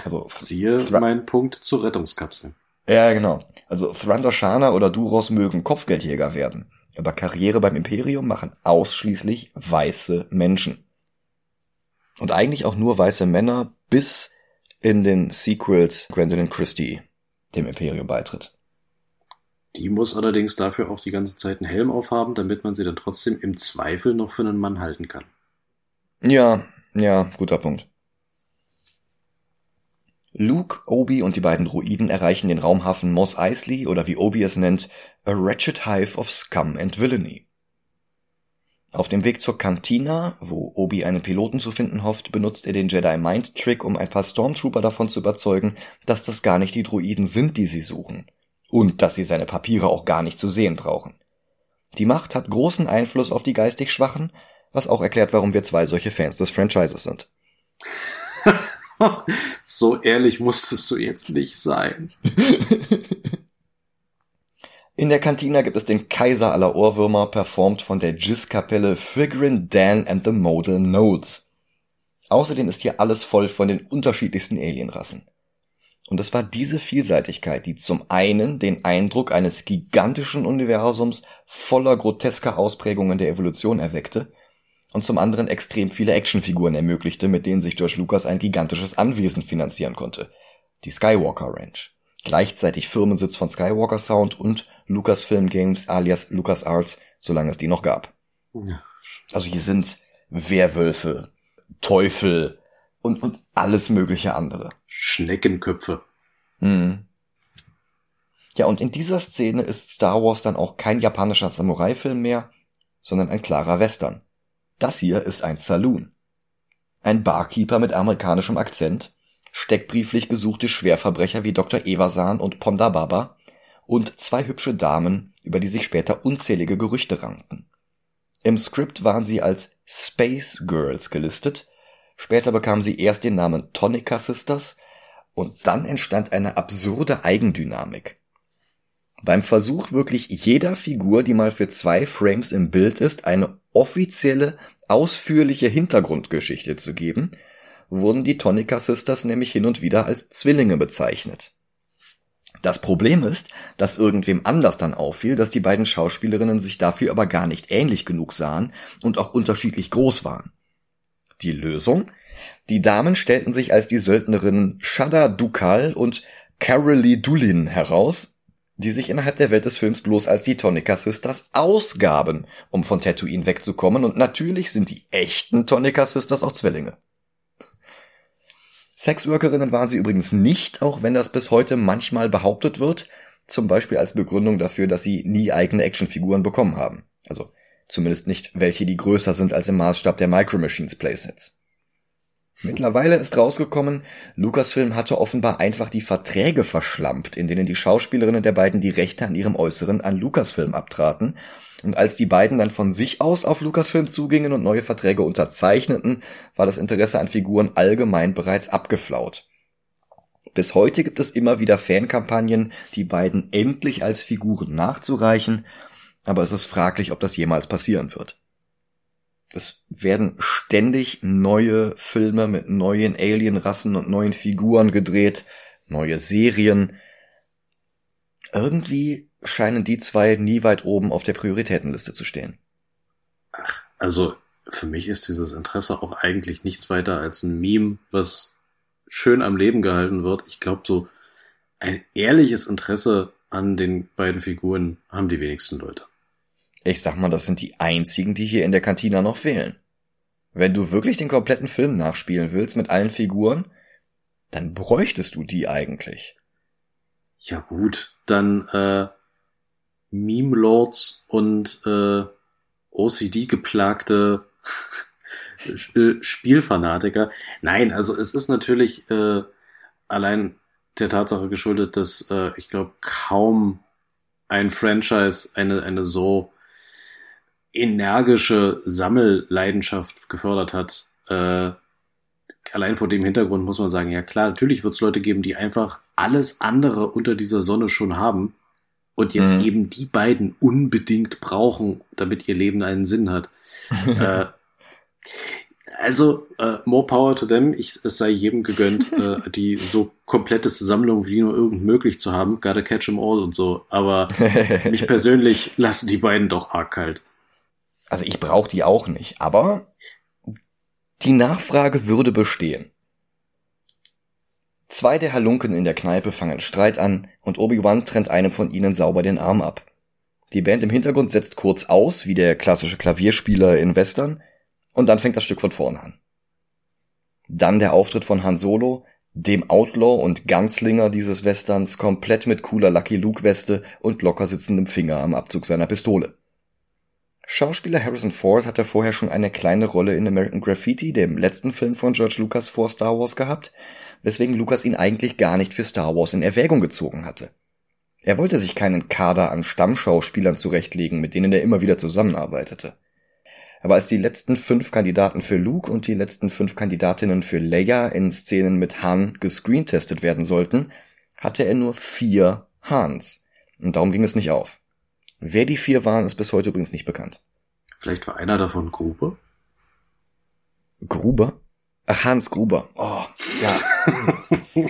Also, Siehe Thra mein Punkt zur Rettungskapsel. Ja, genau. Also Thrandoshana oder Duros mögen Kopfgeldjäger werden, aber Karriere beim Imperium machen ausschließlich weiße Menschen. Und eigentlich auch nur weiße Männer, bis in den Sequels Gwendolyn Christie dem Imperium beitritt. Die muss allerdings dafür auch die ganze Zeit einen Helm aufhaben, damit man sie dann trotzdem im Zweifel noch für einen Mann halten kann. Ja, ja, guter Punkt. Luke, Obi und die beiden Druiden erreichen den Raumhafen Moss Eisley oder wie Obi es nennt, a wretched hive of scum and villainy. Auf dem Weg zur Cantina, wo Obi einen Piloten zu finden hofft, benutzt er den Jedi Mind Trick, um ein paar Stormtrooper davon zu überzeugen, dass das gar nicht die Druiden sind, die sie suchen. Und dass sie seine Papiere auch gar nicht zu sehen brauchen. Die Macht hat großen Einfluss auf die geistig Schwachen, was auch erklärt, warum wir zwei solche Fans des Franchises sind. so ehrlich musstest du jetzt nicht sein. In der Kantina gibt es den Kaiser aller Ohrwürmer, performt von der Jizz-Kapelle Frigrin Dan and the Modal Nodes. Außerdem ist hier alles voll von den unterschiedlichsten Alienrassen. Und es war diese Vielseitigkeit, die zum einen den Eindruck eines gigantischen Universums voller grotesker Ausprägungen der Evolution erweckte und zum anderen extrem viele Actionfiguren ermöglichte, mit denen sich George Lucas ein gigantisches Anwesen finanzieren konnte. Die Skywalker Ranch. Gleichzeitig Firmensitz von Skywalker Sound und Lucasfilm Games alias LucasArts, solange es die noch gab. Ja. Also hier sind Werwölfe, Teufel und, und alles mögliche andere. Schneckenköpfe. Mhm. Ja, und in dieser Szene ist Star Wars dann auch kein japanischer Samurai-Film mehr, sondern ein klarer Western. Das hier ist ein Saloon. Ein Barkeeper mit amerikanischem Akzent, steckbrieflich gesuchte Schwerverbrecher wie Dr. Evasan und Ponda Baba und zwei hübsche Damen, über die sich später unzählige Gerüchte rankten. Im Skript waren sie als Space Girls gelistet, später bekamen sie erst den Namen Tonica Sisters und dann entstand eine absurde Eigendynamik. Beim Versuch wirklich jeder Figur, die mal für zwei Frames im Bild ist, eine offizielle, ausführliche Hintergrundgeschichte zu geben, wurden die Tonica Sisters nämlich hin und wieder als Zwillinge bezeichnet. Das Problem ist, dass irgendwem anders dann auffiel, dass die beiden Schauspielerinnen sich dafür aber gar nicht ähnlich genug sahen und auch unterschiedlich groß waren. Die Lösung? Die Damen stellten sich als die Söldnerinnen Shada Dukal und Carolee Dulin heraus, die sich innerhalb der Welt des Films bloß als die Tonica Sisters ausgaben, um von Tatooine wegzukommen, und natürlich sind die echten Tonica Sisters auch Zwillinge. Sexworkerinnen waren sie übrigens nicht, auch wenn das bis heute manchmal behauptet wird, zum Beispiel als Begründung dafür, dass sie nie eigene Actionfiguren bekommen haben. Also zumindest nicht welche, die größer sind als im Maßstab der Micro Machines Playsets. Mittlerweile ist rausgekommen, Lucasfilm hatte offenbar einfach die Verträge verschlampt, in denen die Schauspielerinnen der beiden die Rechte an ihrem Äußeren an Lucasfilm abtraten. Und als die beiden dann von sich aus auf Lucasfilm zugingen und neue Verträge unterzeichneten, war das Interesse an Figuren allgemein bereits abgeflaut. Bis heute gibt es immer wieder Fankampagnen, die beiden endlich als Figuren nachzureichen, aber es ist fraglich, ob das jemals passieren wird. Es werden ständig neue Filme mit neuen Alienrassen und neuen Figuren gedreht, neue Serien. Irgendwie scheinen die zwei nie weit oben auf der Prioritätenliste zu stehen. Ach, also für mich ist dieses Interesse auch eigentlich nichts weiter als ein Meme, was schön am Leben gehalten wird. Ich glaube, so ein ehrliches Interesse an den beiden Figuren haben die wenigsten Leute. Ich sag mal, das sind die einzigen, die hier in der Kantina noch fehlen. Wenn du wirklich den kompletten Film nachspielen willst mit allen Figuren, dann bräuchtest du die eigentlich. Ja gut, dann äh, Meme Lords und äh, OCD geplagte äh, Spielfanatiker. Nein, also es ist natürlich äh, allein der Tatsache geschuldet, dass äh, ich glaube kaum ein Franchise eine eine so energische Sammelleidenschaft gefördert hat. Äh, allein vor dem Hintergrund muss man sagen, ja klar, natürlich wird es Leute geben, die einfach alles andere unter dieser Sonne schon haben und jetzt mhm. eben die beiden unbedingt brauchen, damit ihr Leben einen Sinn hat. äh, also, äh, more power to them. Ich, es sei jedem gegönnt, äh, die so kompletteste Sammlung wie nur irgend möglich zu haben. Gotta catch them all und so. Aber mich persönlich lassen die beiden doch arg kalt. Also ich brauche die auch nicht, aber die Nachfrage würde bestehen. Zwei der Halunken in der Kneipe fangen Streit an und Obi-Wan trennt einem von ihnen sauber den Arm ab. Die Band im Hintergrund setzt kurz aus, wie der klassische Klavierspieler in Western, und dann fängt das Stück von vorne an. Dann der Auftritt von Han Solo, dem Outlaw und Ganzlinger dieses Westerns, komplett mit cooler Lucky Luke Weste und locker sitzendem Finger am Abzug seiner Pistole. Schauspieler Harrison Ford hatte vorher schon eine kleine Rolle in American Graffiti, dem letzten Film von George Lucas vor Star Wars gehabt, weswegen Lucas ihn eigentlich gar nicht für Star Wars in Erwägung gezogen hatte. Er wollte sich keinen Kader an Stammschauspielern zurechtlegen, mit denen er immer wieder zusammenarbeitete. Aber als die letzten fünf Kandidaten für Luke und die letzten fünf Kandidatinnen für Leia in Szenen mit Han gescreentestet werden sollten, hatte er nur vier Hans. Und darum ging es nicht auf. Wer die vier waren, ist bis heute übrigens nicht bekannt. Vielleicht war einer davon Gruber? Gruber? Ach, Hans Gruber. Oh, ja.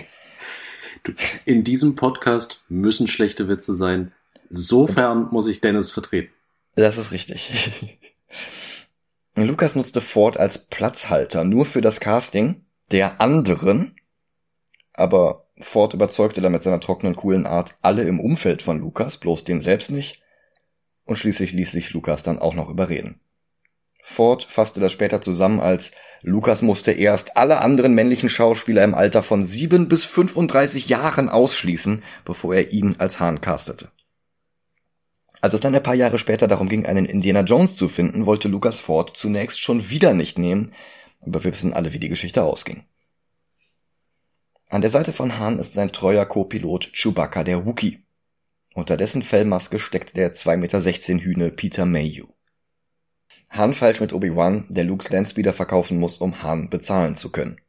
In diesem Podcast müssen schlechte Witze sein. Sofern muss ich Dennis vertreten. Das ist richtig. Lukas nutzte Ford als Platzhalter nur für das Casting der anderen, aber Ford überzeugte damit seiner trockenen, coolen Art alle im Umfeld von Lukas, bloß den selbst nicht, und schließlich ließ sich Lukas dann auch noch überreden. Ford fasste das später zusammen als Lukas musste erst alle anderen männlichen Schauspieler im Alter von 7 bis 35 Jahren ausschließen, bevor er ihn als Hahn castete. Als es dann ein paar Jahre später darum ging, einen Indiana Jones zu finden, wollte Lucas Ford zunächst schon wieder nicht nehmen, aber wir wissen alle, wie die Geschichte ausging. An der Seite von Hahn ist sein treuer Co-Pilot Chewbacca der Wookie. Unter dessen Fellmaske steckt der 2,16 Meter Hühne Peter Mayhew. Han feilt mit Obi-Wan, der Luke's Landspeeder verkaufen muss, um Han bezahlen zu können.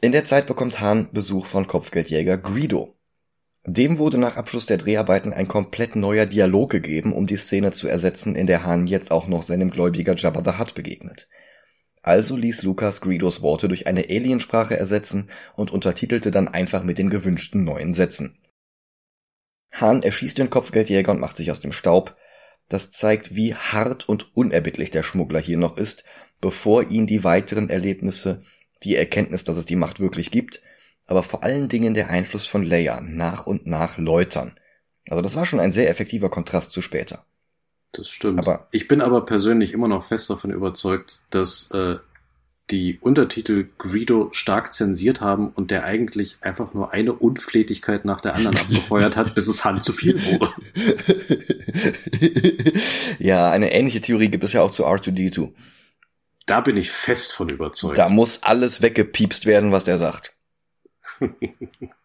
In der Zeit bekommt Han Besuch von Kopfgeldjäger Greedo. Dem wurde nach Abschluss der Dreharbeiten ein komplett neuer Dialog gegeben, um die Szene zu ersetzen, in der Han jetzt auch noch seinem Gläubiger Jabba the Hutt begegnet. Also ließ Lucas Greedos Worte durch eine Aliensprache ersetzen und untertitelte dann einfach mit den gewünschten neuen Sätzen. Hahn erschießt den Kopfgeldjäger und macht sich aus dem Staub. Das zeigt, wie hart und unerbittlich der Schmuggler hier noch ist, bevor ihn die weiteren Erlebnisse, die Erkenntnis, dass es die Macht wirklich gibt, aber vor allen Dingen der Einfluss von Leia nach und nach läutern. Also das war schon ein sehr effektiver Kontrast zu später. Das stimmt. Aber ich bin aber persönlich immer noch fest davon überzeugt, dass äh, die Untertitel Greedo stark zensiert haben und der eigentlich einfach nur eine Unflätigkeit nach der anderen abgefeuert hat, bis es Hand zu viel wurde. ja, eine ähnliche Theorie gibt es ja auch zu R2D2. Da bin ich fest von überzeugt. Da muss alles weggepiepst werden, was der sagt.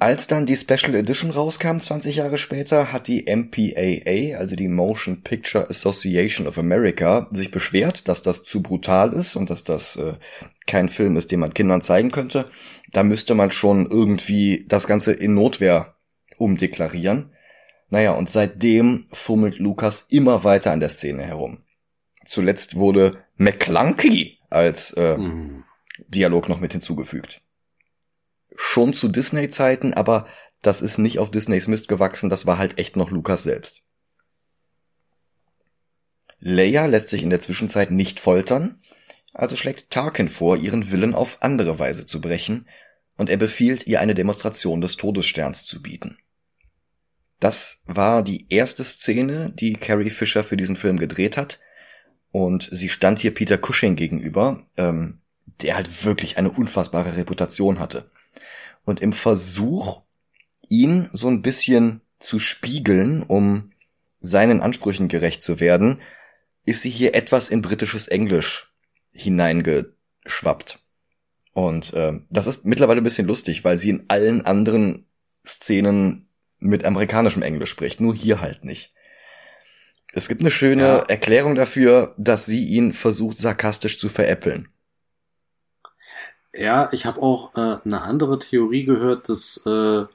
Als dann die Special Edition rauskam, 20 Jahre später, hat die MPAA, also die Motion Picture Association of America, sich beschwert, dass das zu brutal ist und dass das äh, kein Film ist, den man Kindern zeigen könnte. Da müsste man schon irgendwie das Ganze in Notwehr umdeklarieren. Naja, und seitdem fummelt Lukas immer weiter an der Szene herum. Zuletzt wurde McClunky als äh, mhm. Dialog noch mit hinzugefügt schon zu Disney-Zeiten, aber das ist nicht auf Disneys Mist gewachsen, das war halt echt noch Lukas selbst. Leia lässt sich in der Zwischenzeit nicht foltern, also schlägt Tarkin vor, ihren Willen auf andere Weise zu brechen, und er befiehlt ihr eine Demonstration des Todessterns zu bieten. Das war die erste Szene, die Carrie Fisher für diesen Film gedreht hat, und sie stand hier Peter Cushing gegenüber, ähm, der halt wirklich eine unfassbare Reputation hatte. Und im Versuch, ihn so ein bisschen zu spiegeln, um seinen Ansprüchen gerecht zu werden, ist sie hier etwas in britisches Englisch hineingeschwappt. Und äh, das ist mittlerweile ein bisschen lustig, weil sie in allen anderen Szenen mit amerikanischem Englisch spricht, nur hier halt nicht. Es gibt eine schöne ja. Erklärung dafür, dass sie ihn versucht sarkastisch zu veräppeln. Ja, ich habe auch äh, eine andere Theorie gehört, dass, äh,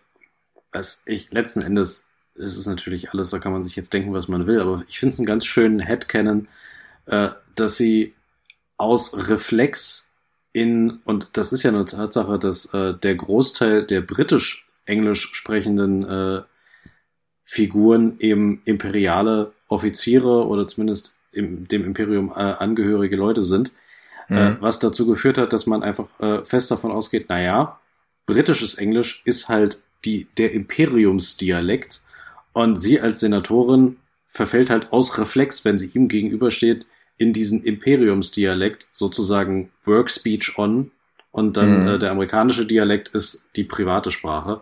dass ich letzten Endes ist es natürlich alles, da kann man sich jetzt denken, was man will, aber ich finde es einen ganz schönen Headcanon, äh, dass sie aus Reflex in, und das ist ja eine Tatsache, dass äh, der Großteil der britisch-englisch sprechenden äh, Figuren eben imperiale Offiziere oder zumindest im, dem Imperium äh, angehörige Leute sind, mhm. äh, was dazu geführt hat, dass man einfach äh, fest davon ausgeht, naja, britisches Englisch ist halt die, der Imperiumsdialekt und sie als Senatorin verfällt halt aus Reflex, wenn sie ihm gegenübersteht, in diesen Imperiumsdialekt sozusagen Work Speech on und dann mhm. äh, der amerikanische Dialekt ist die private Sprache.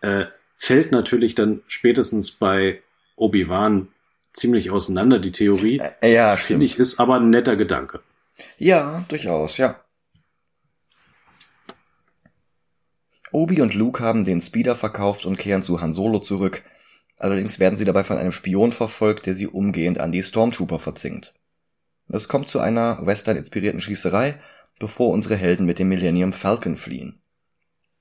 Äh, fällt natürlich dann spätestens bei Obi-Wan ziemlich auseinander, die Theorie. Äh, ja, finde ich, ist aber ein netter Gedanke. Ja, durchaus, ja. Obi und Luke haben den Speeder verkauft und kehren zu Han Solo zurück. Allerdings werden sie dabei von einem Spion verfolgt, der sie umgehend an die Stormtrooper verzinkt. Es kommt zu einer Western-inspirierten Schießerei, bevor unsere Helden mit dem Millennium Falcon fliehen.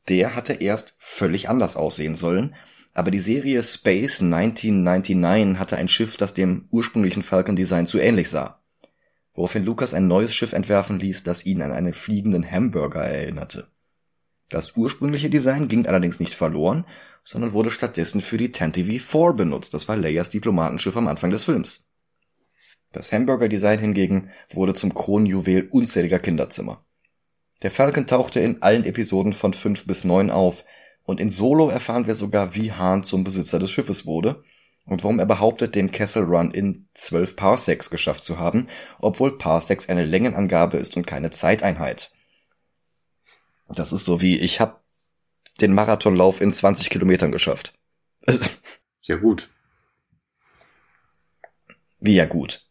Der hatte erst völlig anders aussehen sollen, aber die Serie Space 1999 hatte ein Schiff, das dem ursprünglichen Falcon-Design zu ähnlich sah woraufhin Lucas ein neues Schiff entwerfen ließ, das ihn an einen fliegenden Hamburger erinnerte. Das ursprüngliche Design ging allerdings nicht verloren, sondern wurde stattdessen für die Tantive 4 benutzt, das war Leias Diplomatenschiff am Anfang des Films. Das Hamburger-Design hingegen wurde zum Kronjuwel unzähliger Kinderzimmer. Der Falcon tauchte in allen Episoden von 5 bis 9 auf, und in Solo erfahren wir sogar, wie Hahn zum Besitzer des Schiffes wurde, und warum er behauptet, den Kessel Run in 12 Parsecs geschafft zu haben, obwohl Parsecs eine Längenangabe ist und keine Zeiteinheit. Das ist so wie, ich hab den Marathonlauf in 20 Kilometern geschafft. Ja gut. Wie ja gut.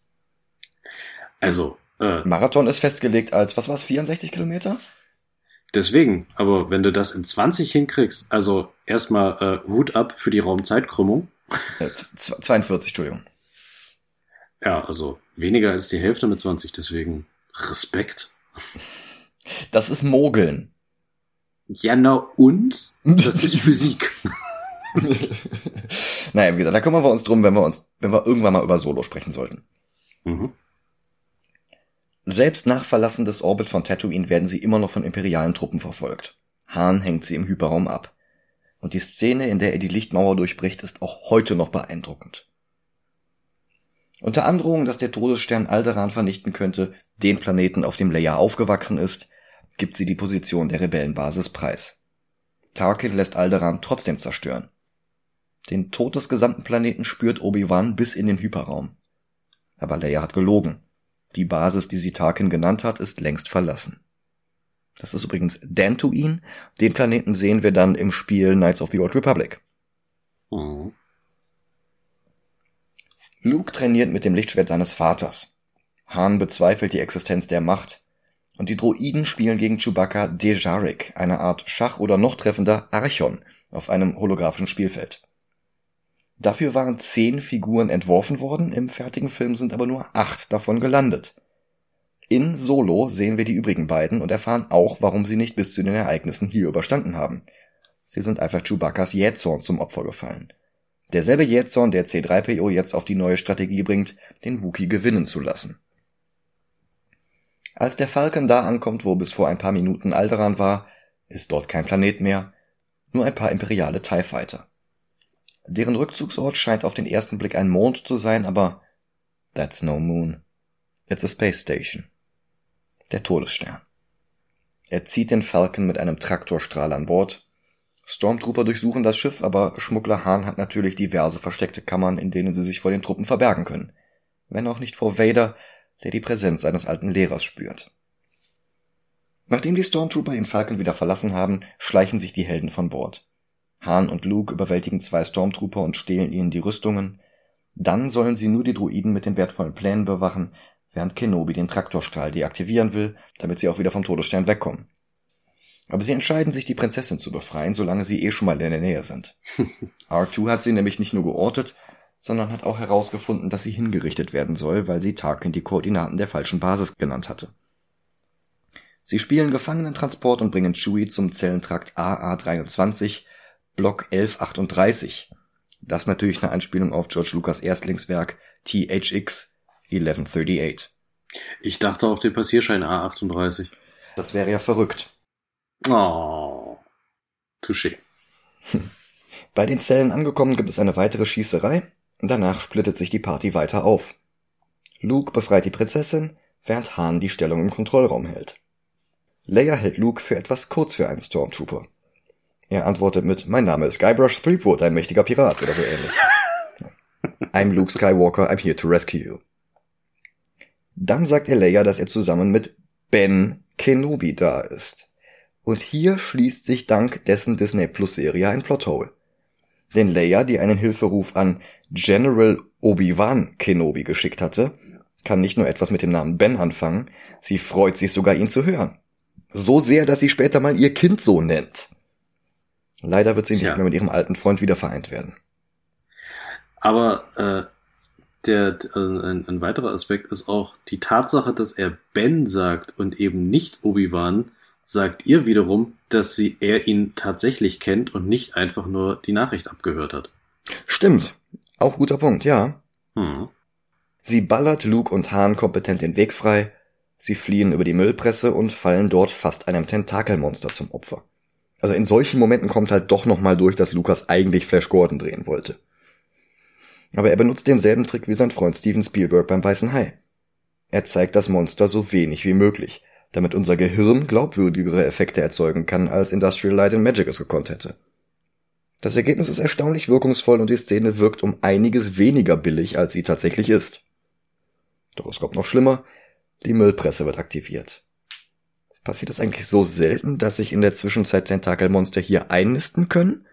Also, äh, Marathon ist festgelegt als, was war's, 64 Kilometer? Deswegen, aber wenn du das in 20 hinkriegst, also erstmal äh, Hut ab für die Raumzeitkrümmung. 42, Entschuldigung. Ja, also weniger als die Hälfte mit 20, deswegen Respekt. Das ist Mogeln. Ja, na und? Das ist Physik. naja, wie gesagt, da kümmern wir uns drum, wenn wir uns, wenn wir irgendwann mal über Solo sprechen sollten. Mhm. Selbst nach Verlassen des Orbit von Tatooine werden sie immer noch von imperialen Truppen verfolgt. Hahn hängt sie im Hyperraum ab und die Szene, in der er die Lichtmauer durchbricht, ist auch heute noch beeindruckend. Unter Androhung, dass der Todesstern Alderan vernichten könnte, den Planeten, auf dem Leia aufgewachsen ist, gibt sie die Position der Rebellenbasis preis. Tarkin lässt Alderan trotzdem zerstören. Den Tod des gesamten Planeten spürt Obi-Wan bis in den Hyperraum. Aber Leia hat gelogen. Die Basis, die sie Tarkin genannt hat, ist längst verlassen. Das ist übrigens Dantooine. Den Planeten sehen wir dann im Spiel Knights of the Old Republic. Mhm. Luke trainiert mit dem Lichtschwert seines Vaters. Han bezweifelt die Existenz der Macht. Und die Droiden spielen gegen Chewbacca Dejarik, eine Art Schach oder noch treffender Archon, auf einem holographischen Spielfeld. Dafür waren zehn Figuren entworfen worden, im fertigen Film sind aber nur acht davon gelandet. In Solo sehen wir die übrigen beiden und erfahren auch, warum sie nicht bis zu den Ereignissen hier überstanden haben. Sie sind einfach Chewbaccas Jähzorn zum Opfer gefallen. Derselbe Jähzorn, der C3PO jetzt auf die neue Strategie bringt, den Wookie gewinnen zu lassen. Als der Falcon da ankommt, wo bis vor ein paar Minuten Alderan war, ist dort kein Planet mehr, nur ein paar imperiale TIE Fighter. Deren Rückzugsort scheint auf den ersten Blick ein Mond zu sein, aber that's no moon. It's a space station. Der Todesstern. Er zieht den Falcon mit einem Traktorstrahl an Bord. Stormtrooper durchsuchen das Schiff, aber Schmuggler Hahn hat natürlich diverse versteckte Kammern, in denen sie sich vor den Truppen verbergen können. Wenn auch nicht vor Vader, der die Präsenz seines alten Lehrers spürt. Nachdem die Stormtrooper den Falcon wieder verlassen haben, schleichen sich die Helden von Bord. Hahn und Luke überwältigen zwei Stormtrooper und stehlen ihnen die Rüstungen. Dann sollen sie nur die Druiden mit den wertvollen Plänen bewachen, während Kenobi den Traktorstrahl deaktivieren will, damit sie auch wieder vom Todesstern wegkommen. Aber sie entscheiden sich, die Prinzessin zu befreien, solange sie eh schon mal in der Nähe sind. R2 hat sie nämlich nicht nur geortet, sondern hat auch herausgefunden, dass sie hingerichtet werden soll, weil sie Tarkin die Koordinaten der falschen Basis genannt hatte. Sie spielen Gefangenentransport und bringen Chewie zum Zellentrakt AA-23, Block 1138. Das natürlich eine Anspielung auf George Lucas Erstlingswerk THX 1138. Ich dachte auf den Passierschein A38. Das wäre ja verrückt. Oh. Touché. Bei den Zellen angekommen gibt es eine weitere Schießerei. Danach splittet sich die Party weiter auf. Luke befreit die Prinzessin, während Han die Stellung im Kontrollraum hält. Leia hält Luke für etwas kurz für einen Stormtrooper. Er antwortet mit, mein Name ist Guybrush Threepwood, ein mächtiger Pirat oder so ähnlich. I'm Luke Skywalker, I'm here to rescue you. Dann sagt er Leia, dass er zusammen mit Ben Kenobi da ist. Und hier schließt sich dank dessen Disney Plus Serie ein Plothole. Denn Leia, die einen Hilferuf an General Obi-Wan Kenobi geschickt hatte, kann nicht nur etwas mit dem Namen Ben anfangen, sie freut sich sogar ihn zu hören. So sehr, dass sie später mal ihr Kind so nennt. Leider wird sie nicht mehr mit ihrem alten Freund wieder vereint werden. Aber äh, der also ein, ein weiterer Aspekt ist auch die Tatsache, dass er Ben sagt und eben nicht Obi-Wan, sagt ihr wiederum, dass sie er ihn tatsächlich kennt und nicht einfach nur die Nachricht abgehört hat. Stimmt. Auch guter Punkt, ja. Hm. Sie ballert Luke und Hahn kompetent den Weg frei, sie fliehen über die Müllpresse und fallen dort fast einem Tentakelmonster zum Opfer. Also in solchen Momenten kommt halt doch nochmal durch, dass Lukas eigentlich Flash Gordon drehen wollte. Aber er benutzt denselben Trick wie sein Freund Steven Spielberg beim Weißen Hai. Er zeigt das Monster so wenig wie möglich, damit unser Gehirn glaubwürdigere Effekte erzeugen kann, als Industrial Light and Magic es gekonnt hätte. Das Ergebnis ist erstaunlich wirkungsvoll und die Szene wirkt um einiges weniger billig, als sie tatsächlich ist. Doch es kommt noch schlimmer, die Müllpresse wird aktiviert. Passiert es eigentlich so selten, dass sich in der Zwischenzeit Tentakelmonster hier einnisten können?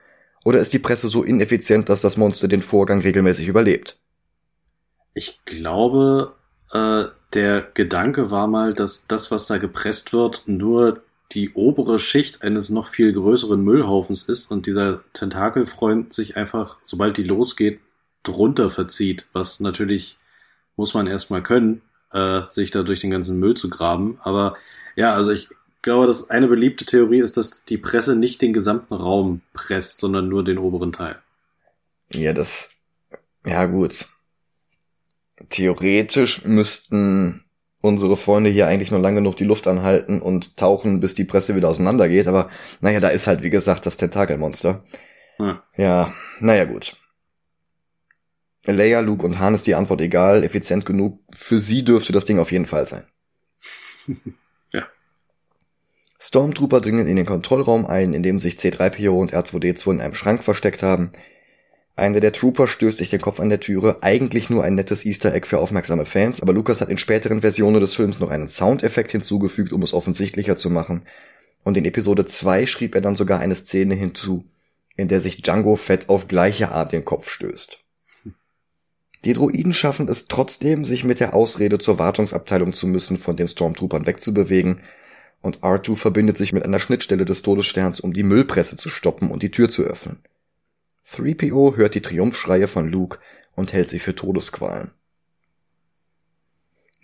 Oder ist die Presse so ineffizient, dass das Monster den Vorgang regelmäßig überlebt? Ich glaube, äh, der Gedanke war mal, dass das, was da gepresst wird, nur die obere Schicht eines noch viel größeren Müllhaufens ist und dieser Tentakelfreund sich einfach, sobald die losgeht, drunter verzieht, was natürlich muss man erstmal können, äh, sich da durch den ganzen Müll zu graben. Aber ja, also ich glaube, dass eine beliebte Theorie ist, dass die Presse nicht den gesamten Raum presst, sondern nur den oberen Teil. Ja, das, ja gut. Theoretisch müssten unsere Freunde hier eigentlich nur lange genug die Luft anhalten und tauchen, bis die Presse wieder auseinandergeht. Aber naja, da ist halt, wie gesagt, das Tentakelmonster. Hm. Ja, naja gut. Leia, Luke und Han ist die Antwort egal, effizient genug. Für sie dürfte das Ding auf jeden Fall sein. Stormtrooper dringen in den Kontrollraum ein, in dem sich C3PO und R2D2 in einem Schrank versteckt haben. Einer der Trooper stößt sich den Kopf an der Türe, eigentlich nur ein nettes Easter Egg für aufmerksame Fans, aber Lucas hat in späteren Versionen des Films noch einen Soundeffekt hinzugefügt, um es offensichtlicher zu machen. Und in Episode 2 schrieb er dann sogar eine Szene hinzu, in der sich Django Fett auf gleiche Art den Kopf stößt. Die Droiden schaffen es trotzdem, sich mit der Ausrede zur Wartungsabteilung zu müssen, von den Stormtroopern wegzubewegen, und R2 verbindet sich mit einer Schnittstelle des Todessterns, um die Müllpresse zu stoppen und die Tür zu öffnen. 3PO hört die Triumphschreie von Luke und hält sie für Todesqualen.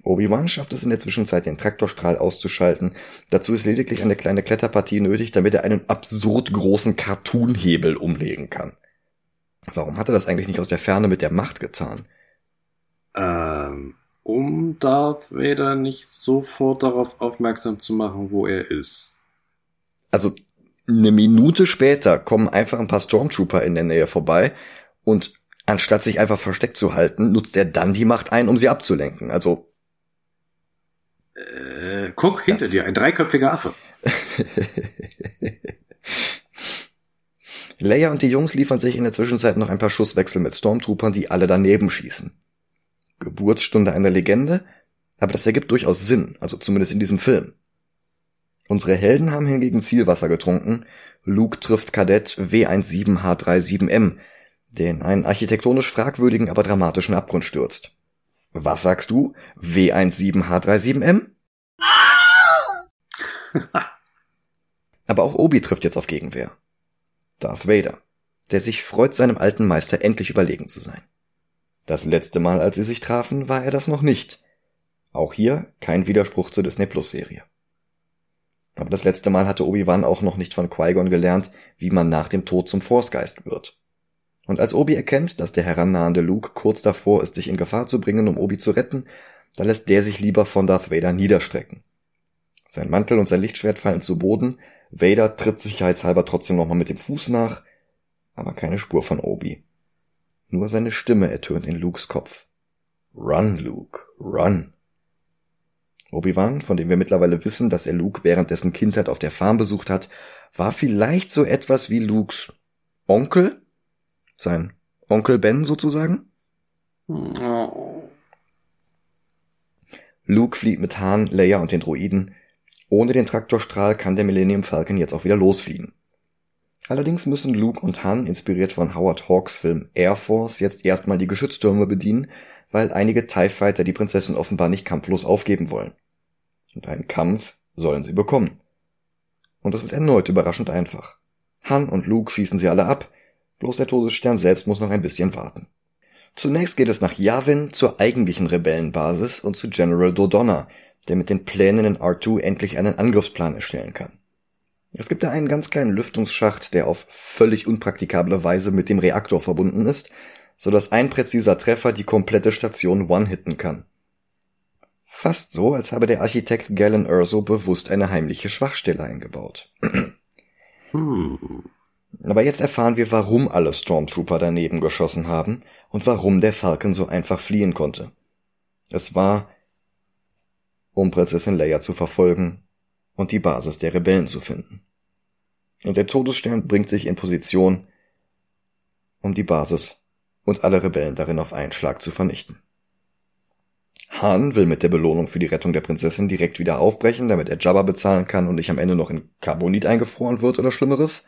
Obi-Wan schafft es in der Zwischenzeit, den Traktorstrahl auszuschalten. Dazu ist lediglich eine kleine Kletterpartie nötig, damit er einen absurd großen Cartoon-Hebel umlegen kann. Warum hat er das eigentlich nicht aus der Ferne mit der Macht getan? Ähm, um Darth Vader nicht sofort darauf aufmerksam zu machen, wo er ist. Also, eine Minute später kommen einfach ein paar Stormtrooper in der Nähe vorbei und anstatt sich einfach versteckt zu halten, nutzt er dann die Macht ein, um sie abzulenken. Also. Äh, guck, hinter dir, ein dreiköpfiger Affe. Leia und die Jungs liefern sich in der Zwischenzeit noch ein paar Schusswechsel mit Stormtroopern, die alle daneben schießen. Geburtsstunde einer Legende, aber das ergibt durchaus Sinn, also zumindest in diesem Film. Unsere Helden haben hingegen Zielwasser getrunken. Luke trifft Kadett W17H37M, der in einen architektonisch fragwürdigen, aber dramatischen Abgrund stürzt. Was sagst du? W17H37M? aber auch Obi trifft jetzt auf Gegenwehr. Darth Vader, der sich freut, seinem alten Meister endlich überlegen zu sein. Das letzte Mal, als sie sich trafen, war er das noch nicht. Auch hier kein Widerspruch zur Disney Plus Serie. Aber das letzte Mal hatte Obi-Wan auch noch nicht von Qui-Gon gelernt, wie man nach dem Tod zum Forcegeist wird. Und als Obi erkennt, dass der herannahende Luke kurz davor ist, sich in Gefahr zu bringen, um Obi zu retten, da lässt der sich lieber von Darth Vader niederstrecken. Sein Mantel und sein Lichtschwert fallen zu Boden Vader tritt sicherheitshalber trotzdem nochmal mit dem Fuß nach, aber keine Spur von Obi. Nur seine Stimme ertönt in Lukes Kopf. Run, Luke, run. Obi-Wan, von dem wir mittlerweile wissen, dass er Luke während dessen Kindheit auf der Farm besucht hat, war vielleicht so etwas wie Lukes Onkel? Sein Onkel Ben sozusagen? Oh. Luke flieht mit Han, Leia und den Droiden ohne den Traktorstrahl kann der Millennium Falcon jetzt auch wieder losfliegen. Allerdings müssen Luke und Han, inspiriert von Howard Hawks Film Air Force, jetzt erstmal die Geschütztürme bedienen, weil einige TIE Fighter die Prinzessin offenbar nicht kampflos aufgeben wollen. Und einen Kampf sollen sie bekommen. Und es wird erneut überraschend einfach. Han und Luke schießen sie alle ab, bloß der Todesstern selbst muss noch ein bisschen warten. Zunächst geht es nach Yavin zur eigentlichen Rebellenbasis und zu General Dodonna, der mit den Plänen in R2 endlich einen Angriffsplan erstellen kann. Es gibt da einen ganz kleinen Lüftungsschacht, der auf völlig unpraktikable Weise mit dem Reaktor verbunden ist, so dass ein präziser Treffer die komplette Station one-hitten kann. Fast so, als habe der Architekt Galen Erso bewusst eine heimliche Schwachstelle eingebaut. hm. Aber jetzt erfahren wir, warum alle Stormtrooper daneben geschossen haben und warum der Falcon so einfach fliehen konnte. Es war, um Prinzessin Leia zu verfolgen und die Basis der Rebellen zu finden. Und der Todesstern bringt sich in Position, um die Basis und alle Rebellen darin auf einen Schlag zu vernichten. Han will mit der Belohnung für die Rettung der Prinzessin direkt wieder aufbrechen, damit er Jabba bezahlen kann und nicht am Ende noch in Carbonit eingefroren wird oder Schlimmeres.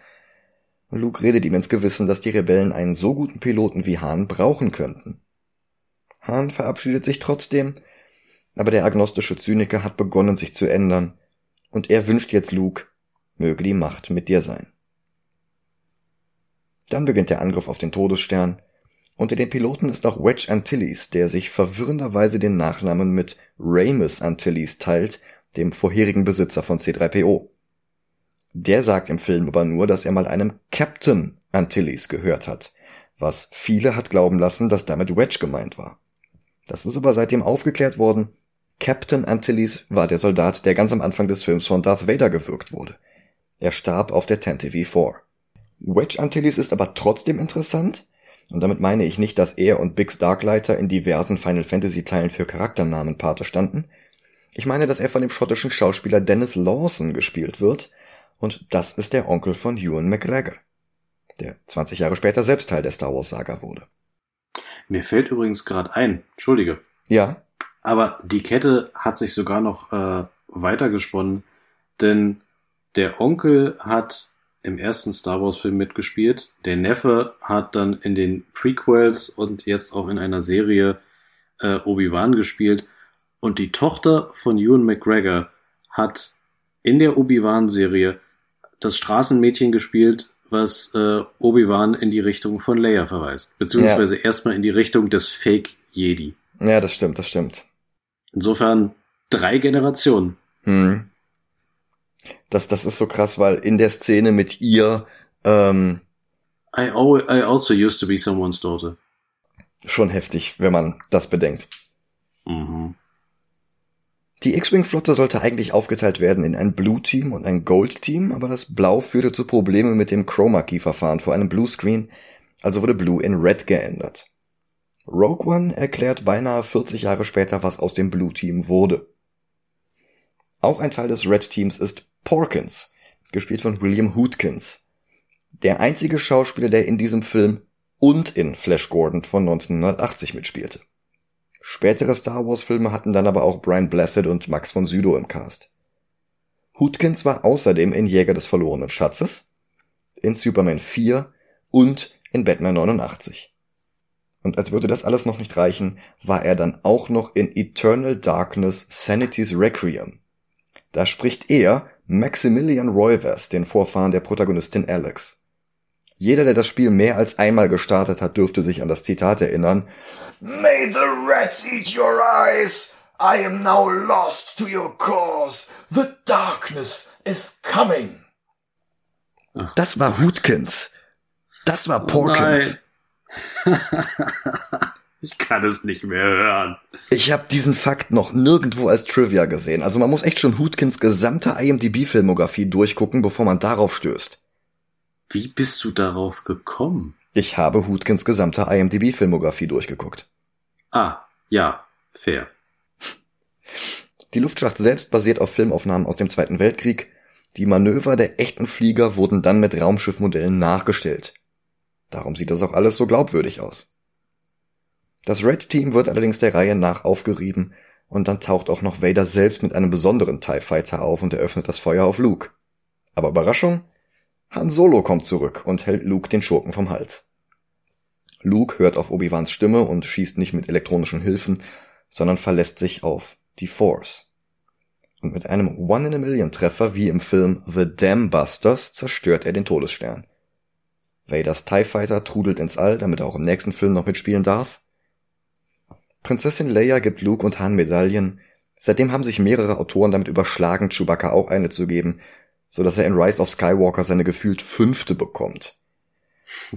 Luke redet ihm ins Gewissen, dass die Rebellen einen so guten Piloten wie Han brauchen könnten. Han verabschiedet sich trotzdem aber der agnostische Zyniker hat begonnen, sich zu ändern, und er wünscht jetzt Luke, möge die Macht mit dir sein. Dann beginnt der Angriff auf den Todesstern. Unter den Piloten ist auch Wedge Antilles, der sich verwirrenderweise den Nachnamen mit Ramus Antilles teilt, dem vorherigen Besitzer von C3PO. Der sagt im Film aber nur, dass er mal einem Captain Antilles gehört hat, was viele hat glauben lassen, dass damit Wedge gemeint war. Das ist aber seitdem aufgeklärt worden Captain Antilles war der Soldat, der ganz am Anfang des Films von Darth Vader gewürgt wurde. Er starb auf der Tantive 4. Wedge Antilles ist aber trotzdem interessant, und damit meine ich nicht, dass er und Biggs Darklighter in diversen Final Fantasy Teilen für Charakternamen Pate standen. Ich meine, dass er von dem schottischen Schauspieler Dennis Lawson gespielt wird, und das ist der Onkel von Ewan McGregor, der 20 Jahre später selbst Teil der Star Wars Saga wurde. Mir fällt übrigens gerade ein, entschuldige. Ja. Aber die Kette hat sich sogar noch äh, weitergesponnen, denn der Onkel hat im ersten Star Wars-Film mitgespielt. Der Neffe hat dann in den Prequels und jetzt auch in einer Serie äh, Obi-Wan gespielt. Und die Tochter von Ewan McGregor hat in der Obi-Wan-Serie das Straßenmädchen gespielt, was äh, Obi-Wan in die Richtung von Leia verweist. Beziehungsweise ja. erstmal in die Richtung des Fake Jedi. Ja, das stimmt, das stimmt. Insofern drei Generationen. Hm. Das, das ist so krass, weil in der Szene mit ihr ähm, I, I also used to be someone's daughter. Schon heftig, wenn man das bedenkt. Mhm. Die X-Wing-Flotte sollte eigentlich aufgeteilt werden in ein Blue-Team und ein Gold-Team, aber das Blau führte zu Problemen mit dem Chroma-Key-Verfahren vor einem Blue-Screen, also wurde Blue in Red geändert. Rogue One erklärt beinahe 40 Jahre später, was aus dem Blue-Team wurde. Auch ein Teil des Red-Teams ist Porkins, gespielt von William Hootkins. Der einzige Schauspieler, der in diesem Film und in Flash Gordon von 1980 mitspielte. Spätere Star Wars Filme hatten dann aber auch Brian Blessed und Max von Sydow im Cast. Hootkins war außerdem in Jäger des verlorenen Schatzes, in Superman 4 und in Batman 89. Und als würde das alles noch nicht reichen, war er dann auch noch in Eternal Darkness Sanity's Requiem. Da spricht er Maximilian Roivers, den Vorfahren der Protagonistin Alex. Jeder, der das Spiel mehr als einmal gestartet hat, dürfte sich an das Zitat erinnern. May the rats eat your eyes! I am now lost to your cause. The darkness is coming. das war Hootkins. Das war Porkins. Oh Ich kann es nicht mehr hören. Ich habe diesen Fakt noch nirgendwo als Trivia gesehen. Also man muss echt schon Hootkins gesamte IMDb-Filmografie durchgucken, bevor man darauf stößt. Wie bist du darauf gekommen? Ich habe Hootkins gesamte IMDb-Filmografie durchgeguckt. Ah, ja, fair. Die Luftschlacht selbst basiert auf Filmaufnahmen aus dem Zweiten Weltkrieg. Die Manöver der echten Flieger wurden dann mit Raumschiffmodellen nachgestellt. Darum sieht das auch alles so glaubwürdig aus. Das Red Team wird allerdings der Reihe nach aufgerieben und dann taucht auch noch Vader selbst mit einem besonderen TIE Fighter auf und eröffnet das Feuer auf Luke. Aber Überraschung, Han Solo kommt zurück und hält Luke den Schurken vom Hals. Luke hört auf Obi-Wans Stimme und schießt nicht mit elektronischen Hilfen, sondern verlässt sich auf die Force. Und mit einem One-in-a-Million-Treffer wie im Film The Dam Busters zerstört er den Todesstern. Vaders TIE Fighter trudelt ins All, damit er auch im nächsten Film noch mitspielen darf. Prinzessin Leia gibt Luke und Han Medaillen. Seitdem haben sich mehrere Autoren damit überschlagen, Chewbacca auch eine zu geben, so dass er in Rise of Skywalker seine gefühlt fünfte bekommt.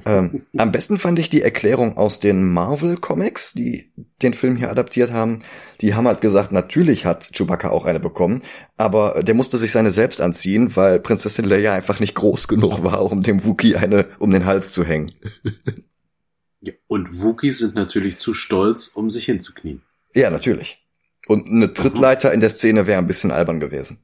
Ähm, am besten fand ich die Erklärung aus den Marvel Comics, die den Film hier adaptiert haben. Die haben halt gesagt, natürlich hat Chewbacca auch eine bekommen, aber der musste sich seine selbst anziehen, weil Prinzessin Leia einfach nicht groß genug war, um dem Wookie eine um den Hals zu hängen. Ja, und Wookies sind natürlich zu stolz, um sich hinzuknien. Ja, natürlich. Und eine Trittleiter in der Szene wäre ein bisschen albern gewesen.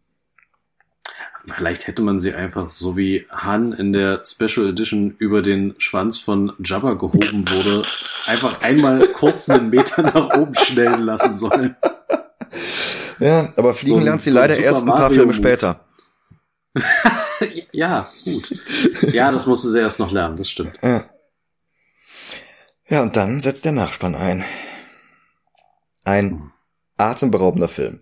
Vielleicht hätte man sie einfach so wie Han in der Special Edition über den Schwanz von Jabba gehoben wurde, einfach einmal kurz einen Meter nach oben schnellen lassen sollen. Ja, aber fliegen so, lernt sie so leider erst ein paar Filme später. ja, gut. Ja, das musste sie erst noch lernen, das stimmt. Ja. Ja, und dann setzt der Nachspann ein. Ein atemberaubender Film,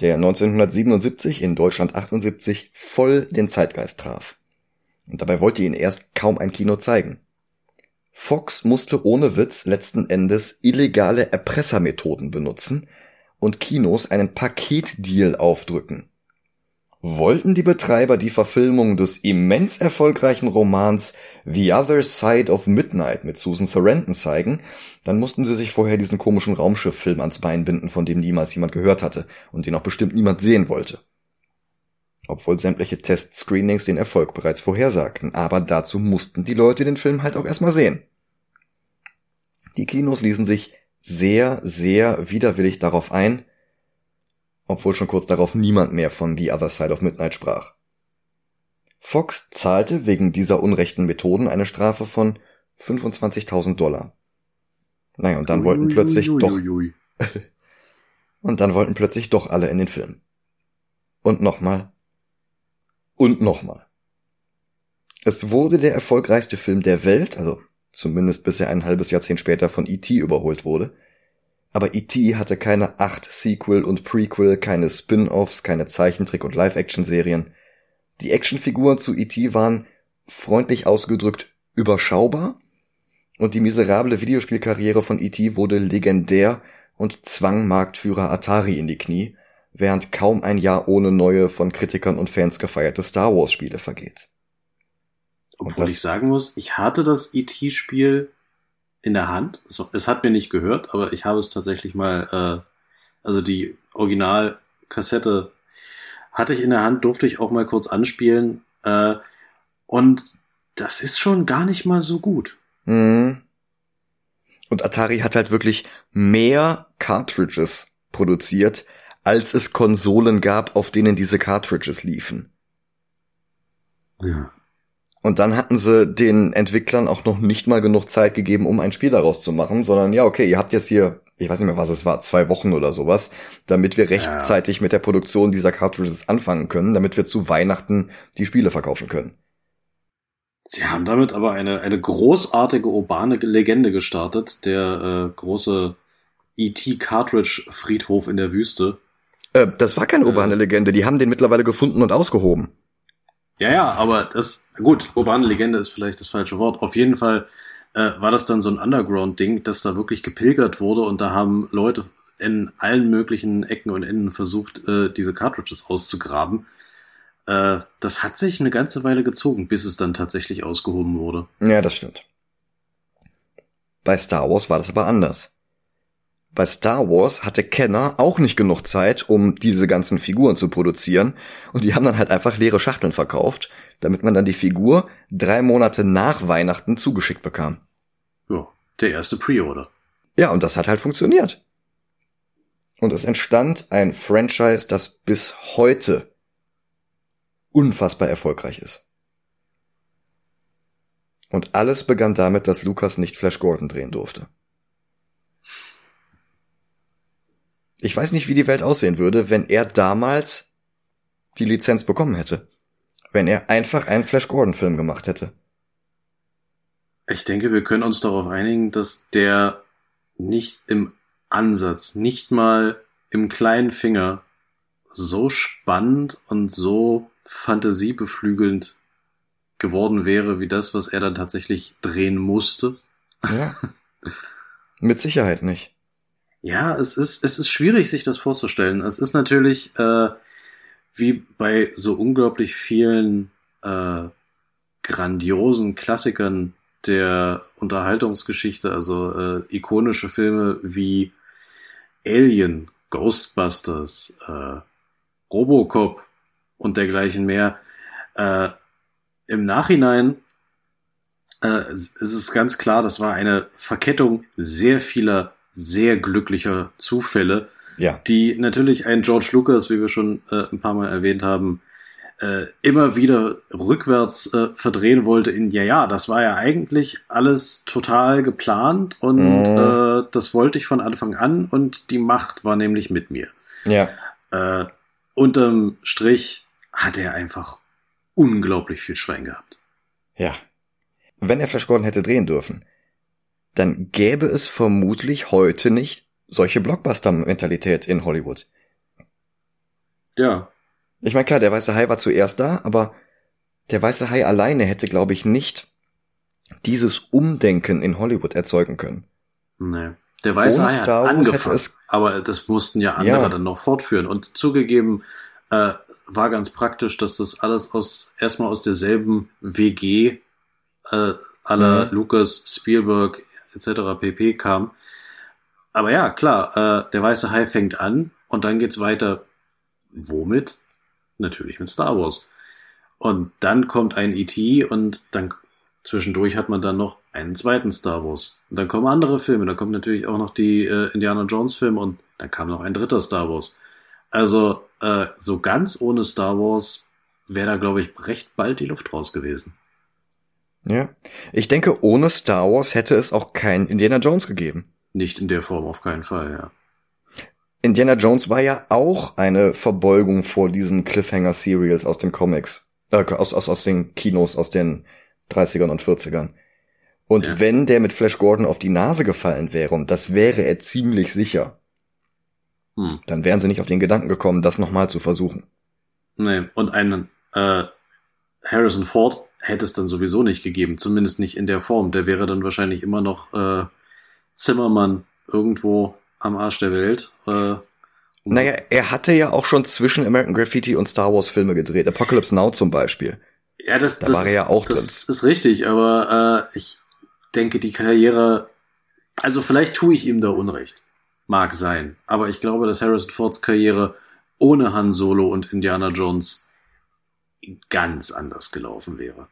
der 1977 in Deutschland 78 voll den Zeitgeist traf. Und dabei wollte ihn erst kaum ein Kino zeigen. Fox musste ohne Witz letzten Endes illegale Erpressermethoden benutzen und Kinos einen Paketdeal aufdrücken. Wollten die Betreiber die Verfilmung des immens erfolgreichen Romans The Other Side of Midnight mit Susan Sarandon zeigen, dann mussten sie sich vorher diesen komischen Raumschifffilm ans Bein binden, von dem niemals jemand gehört hatte und den auch bestimmt niemand sehen wollte. Obwohl sämtliche Test-Screenings den Erfolg bereits vorhersagten, aber dazu mussten die Leute den Film halt auch erstmal sehen. Die Kinos ließen sich sehr, sehr widerwillig darauf ein, obwohl schon kurz darauf niemand mehr von The Other Side of Midnight sprach. Fox zahlte wegen dieser unrechten Methoden eine Strafe von 25.000 Dollar. Naja, und dann wollten plötzlich doch, und dann wollten plötzlich doch alle in den Film. Und nochmal. Und nochmal. Es wurde der erfolgreichste Film der Welt, also zumindest bis er ein halbes Jahrzehnt später von E.T. überholt wurde. Aber E.T. hatte keine acht Sequel und Prequel, keine Spin-offs, keine Zeichentrick- und Live-Action-Serien. Die Actionfiguren zu E.T. waren freundlich ausgedrückt überschaubar und die miserable Videospielkarriere von E.T. wurde legendär und zwang Marktführer Atari in die Knie, während kaum ein Jahr ohne neue von Kritikern und Fans gefeierte Star Wars Spiele vergeht. Obwohl ich sagen muss, ich hatte das E.T.-Spiel in der Hand. Es hat mir nicht gehört, aber ich habe es tatsächlich mal, äh, also die Originalkassette hatte ich in der Hand, durfte ich auch mal kurz anspielen. Äh, und das ist schon gar nicht mal so gut. Mhm. Und Atari hat halt wirklich mehr Cartridges produziert, als es Konsolen gab, auf denen diese Cartridges liefen. Ja. Und dann hatten sie den Entwicklern auch noch nicht mal genug Zeit gegeben, um ein Spiel daraus zu machen, sondern ja, okay, ihr habt jetzt hier, ich weiß nicht mehr, was es war, zwei Wochen oder sowas, damit wir rechtzeitig mit der Produktion dieser Cartridges anfangen können, damit wir zu Weihnachten die Spiele verkaufen können. Sie haben damit aber eine, eine großartige urbane Legende gestartet, der äh, große E.T. Cartridge Friedhof in der Wüste. Äh, das war keine urbane äh, Legende, die haben den mittlerweile gefunden und ausgehoben. Ja, ja, aber das, gut, urbane Legende ist vielleicht das falsche Wort. Auf jeden Fall äh, war das dann so ein Underground-Ding, dass da wirklich gepilgert wurde und da haben Leute in allen möglichen Ecken und Enden versucht, äh, diese Cartridges auszugraben. Äh, das hat sich eine ganze Weile gezogen, bis es dann tatsächlich ausgehoben wurde. Ja, das stimmt. Bei Star Wars war das aber anders. Bei Star Wars hatte Kenner auch nicht genug Zeit, um diese ganzen Figuren zu produzieren, und die haben dann halt einfach leere Schachteln verkauft, damit man dann die Figur drei Monate nach Weihnachten zugeschickt bekam. Ja, der erste Pre-Order. Ja, und das hat halt funktioniert. Und es entstand ein Franchise, das bis heute unfassbar erfolgreich ist. Und alles begann damit, dass Lucas nicht Flash Gordon drehen durfte. Ich weiß nicht, wie die Welt aussehen würde, wenn er damals die Lizenz bekommen hätte. Wenn er einfach einen Flash Gordon Film gemacht hätte. Ich denke, wir können uns darauf einigen, dass der nicht im Ansatz, nicht mal im kleinen Finger so spannend und so fantasiebeflügelnd geworden wäre, wie das, was er dann tatsächlich drehen musste. Ja. Mit Sicherheit nicht. Ja, es ist, es ist schwierig, sich das vorzustellen. Es ist natürlich, äh, wie bei so unglaublich vielen äh, grandiosen Klassikern der Unterhaltungsgeschichte, also äh, ikonische Filme wie Alien, Ghostbusters, äh, Robocop und dergleichen mehr. Äh, Im Nachhinein äh, ist es ganz klar, das war eine Verkettung sehr vieler sehr glücklicher Zufälle, ja. die natürlich ein George Lucas, wie wir schon äh, ein paar Mal erwähnt haben, äh, immer wieder rückwärts äh, verdrehen wollte in, ja, ja, das war ja eigentlich alles total geplant und mhm. äh, das wollte ich von Anfang an und die Macht war nämlich mit mir. Ja. Äh, unterm Strich hat er einfach unglaublich viel Schwein gehabt. Ja. Wenn er Flash Gordon hätte drehen dürfen, dann gäbe es vermutlich heute nicht solche Blockbuster-Mentalität in Hollywood. Ja. Ich meine, klar, der Weiße Hai war zuerst da, aber der Weiße Hai alleine hätte, glaube ich, nicht dieses Umdenken in Hollywood erzeugen können. Nee. Der Weiße Ohne Hai hat angefangen, aber das mussten ja andere ja. dann noch fortführen. Und zugegeben, äh, war ganz praktisch, dass das alles aus erstmal aus derselben WG äh, aller mhm. Lucas, Spielberg, etc. pp. kam. Aber ja, klar, äh, der weiße Hai fängt an und dann geht's weiter. Womit? Natürlich mit Star Wars. Und dann kommt ein E.T. und dann zwischendurch hat man dann noch einen zweiten Star Wars. Und dann kommen andere Filme, da kommt natürlich auch noch die äh, Indiana Jones Filme und dann kam noch ein dritter Star Wars. Also äh, so ganz ohne Star Wars wäre da, glaube ich, recht bald die Luft raus gewesen. Ja. Ich denke, ohne Star Wars hätte es auch keinen Indiana Jones gegeben. Nicht in der Form, auf keinen Fall, ja. Indiana Jones war ja auch eine Verbeugung vor diesen Cliffhanger-Serials aus den Comics. Äh, aus, aus, aus den Kinos aus den 30ern und 40ern. Und ja. wenn der mit Flash Gordon auf die Nase gefallen wäre, und das wäre er ziemlich sicher, hm. dann wären sie nicht auf den Gedanken gekommen, das nochmal zu versuchen. Nee, und einen äh, Harrison Ford hätte es dann sowieso nicht gegeben, zumindest nicht in der Form. Der wäre dann wahrscheinlich immer noch äh, Zimmermann irgendwo am Arsch der Welt. Äh, naja, er hatte ja auch schon zwischen American Graffiti und Star Wars Filme gedreht. Apocalypse Now zum Beispiel. Ja, das, da das war er ja auch das drin. ist richtig, aber äh, ich denke, die Karriere, also vielleicht tue ich ihm da Unrecht. Mag sein. Aber ich glaube, dass Harrison Fords Karriere ohne Han Solo und Indiana Jones ganz anders gelaufen wäre.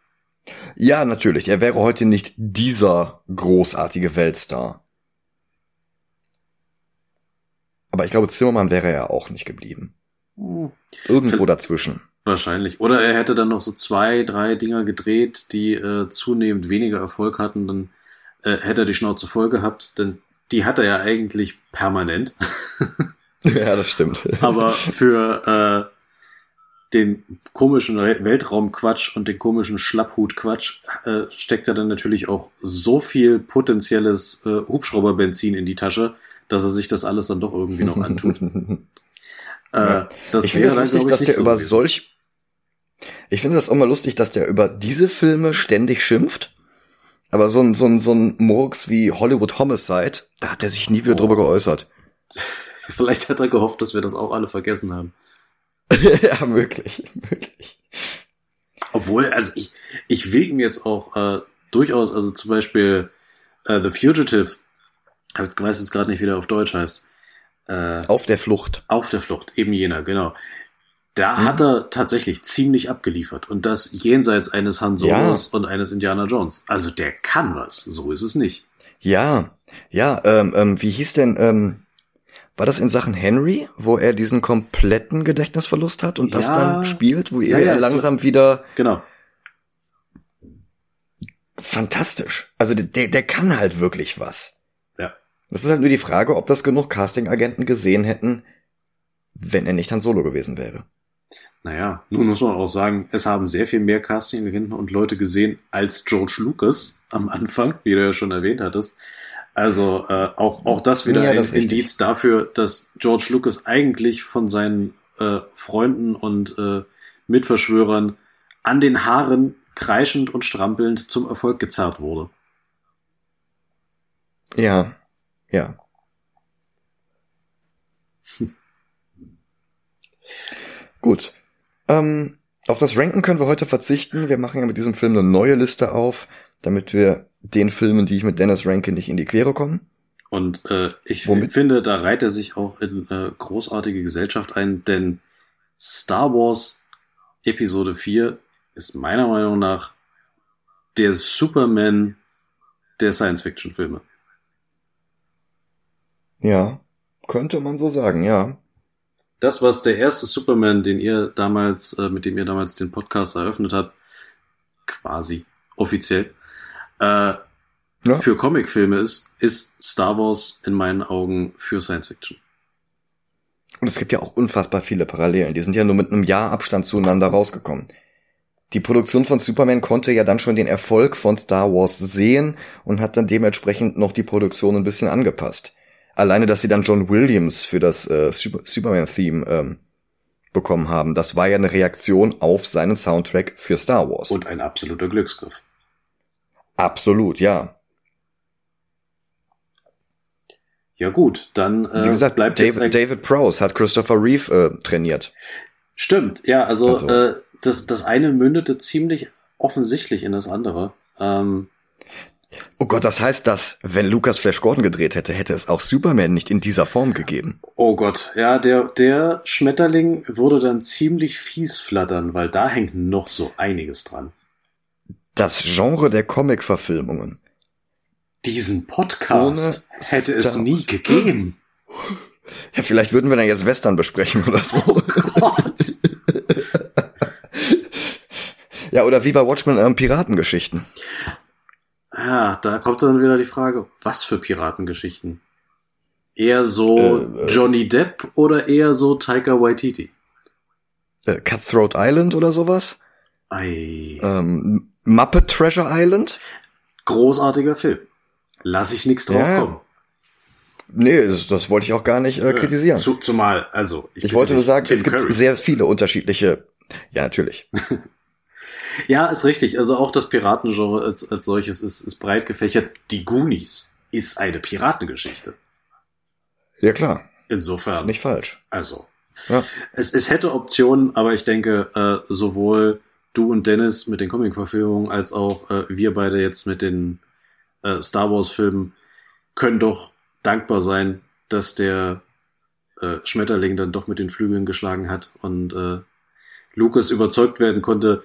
Ja, natürlich. Er wäre heute nicht dieser großartige Weltstar. Aber ich glaube, Zimmermann wäre er auch nicht geblieben. Hm. Irgendwo dazwischen. Wahrscheinlich. Oder er hätte dann noch so zwei, drei Dinger gedreht, die äh, zunehmend weniger Erfolg hatten. Dann äh, hätte er die Schnauze voll gehabt, denn die hat er ja eigentlich permanent. ja, das stimmt. Aber für äh, den komischen Weltraumquatsch und den komischen Schlapphutquatsch äh, steckt er dann natürlich auch so viel potenzielles äh, Hubschrauberbenzin in die Tasche, dass er sich das alles dann doch irgendwie noch antut. äh, das ich finde es lustig, dass der so über gewesen. solch ich finde das auch mal lustig, dass der über diese Filme ständig schimpft. Aber so ein, so ein, so ein Murks wie Hollywood Homicide, da hat er sich nie wieder oh. drüber geäußert. Vielleicht hat er gehofft, dass wir das auch alle vergessen haben. ja, möglich, möglich. Obwohl, also ich, ich will ihm jetzt auch äh, durchaus, also zum Beispiel äh, The Fugitive, ich weiß jetzt gerade nicht, wie der auf Deutsch heißt. Äh, auf der Flucht. Auf der Flucht, eben jener, genau. Da hm. hat er tatsächlich ziemlich abgeliefert. Und das jenseits eines Han Solos ja. und eines Indiana Jones. Also der kann was. So ist es nicht. Ja, ja, ähm, ähm, wie hieß denn, ähm, war das in Sachen Henry, wo er diesen kompletten Gedächtnisverlust hat und ja. das dann spielt, wo ja, er langsam wieder. Genau. Fantastisch. Also der, der kann halt wirklich was. Ja. Das ist halt nur die Frage, ob das genug Casting-Agenten gesehen hätten, wenn er nicht Han Solo gewesen wäre. Naja, nun muss man auch sagen, es haben sehr viel mehr Casting-Agenten und Leute gesehen als George Lucas am Anfang, wie du ja schon erwähnt hattest. Also äh, auch, auch das wieder ja, das ein Indiz dafür, dass George Lucas eigentlich von seinen äh, Freunden und äh, Mitverschwörern an den Haaren kreischend und strampelnd zum Erfolg gezerrt wurde. Ja, ja. Hm. Gut. Ähm, auf das Ranken können wir heute verzichten. Wir machen ja mit diesem Film eine neue Liste auf, damit wir den Filmen, die ich mit Dennis ranke, nicht in die Quere kommen. Und äh, ich Womit? finde, da reiht er sich auch in äh, großartige Gesellschaft ein, denn Star Wars Episode 4 ist meiner Meinung nach der Superman der Science-Fiction-Filme. Ja, könnte man so sagen, ja das, was der erste Superman, den ihr damals, äh, mit dem ihr damals den Podcast eröffnet habt, quasi offiziell, äh, ja. für Comicfilme ist, ist Star Wars in meinen Augen für Science Fiction. Und es gibt ja auch unfassbar viele Parallelen. Die sind ja nur mit einem Jahr Abstand zueinander rausgekommen. Die Produktion von Superman konnte ja dann schon den Erfolg von Star Wars sehen und hat dann dementsprechend noch die Produktion ein bisschen angepasst. Alleine, dass sie dann John Williams für das äh, Super Superman-Theme ähm, bekommen haben, das war ja eine Reaktion auf seinen Soundtrack für Star Wars. Und ein absoluter Glücksgriff. Absolut, ja. Ja gut, dann äh, Wie gesagt, bleibt David, jetzt David Prowse hat Christopher Reeve äh, trainiert. Stimmt, ja, also, also. Äh, das, das eine mündete ziemlich offensichtlich in das andere. Ähm, Oh Gott, das heißt, dass, wenn Lucas Flash Gordon gedreht hätte, hätte es auch Superman nicht in dieser Form gegeben. Oh Gott, ja, der, der Schmetterling würde dann ziemlich fies flattern, weil da hängt noch so einiges dran. Das Genre der Comic-Verfilmungen. Diesen Podcast Ohne hätte es nie gegeben. Ja, vielleicht würden wir dann jetzt Western besprechen oder so. Oh Gott. ja, oder wie bei Watchmen ähm, Piratengeschichten. Ja, da kommt dann wieder die Frage, was für Piratengeschichten? Eher so äh, äh, Johnny Depp oder eher so Taika Waititi? Äh, Cutthroat Island oder sowas? Ei. Ähm, Muppet Treasure Island. Großartiger Film. Lass ich nichts drauf ja. kommen. Nee, das, das, wollte ich auch gar nicht äh, kritisieren. Zu, zumal, also. Ich, ich wollte nur sagen, Tim es gibt Curry. sehr viele unterschiedliche. Ja, natürlich. ja, ist richtig. Also auch das Piratengenre als, als solches ist, ist breit gefächert. Die Goonies ist eine Piratengeschichte. Ja, klar. Insofern. Ist nicht falsch. Also. Ja. Es, es hätte Optionen, aber ich denke, äh, sowohl du und Dennis mit den Comic-Verfilmungen als auch äh, wir beide jetzt mit den äh, Star Wars-Filmen können doch dankbar sein, dass der äh, Schmetterling dann doch mit den Flügeln geschlagen hat und äh, Lucas überzeugt werden konnte,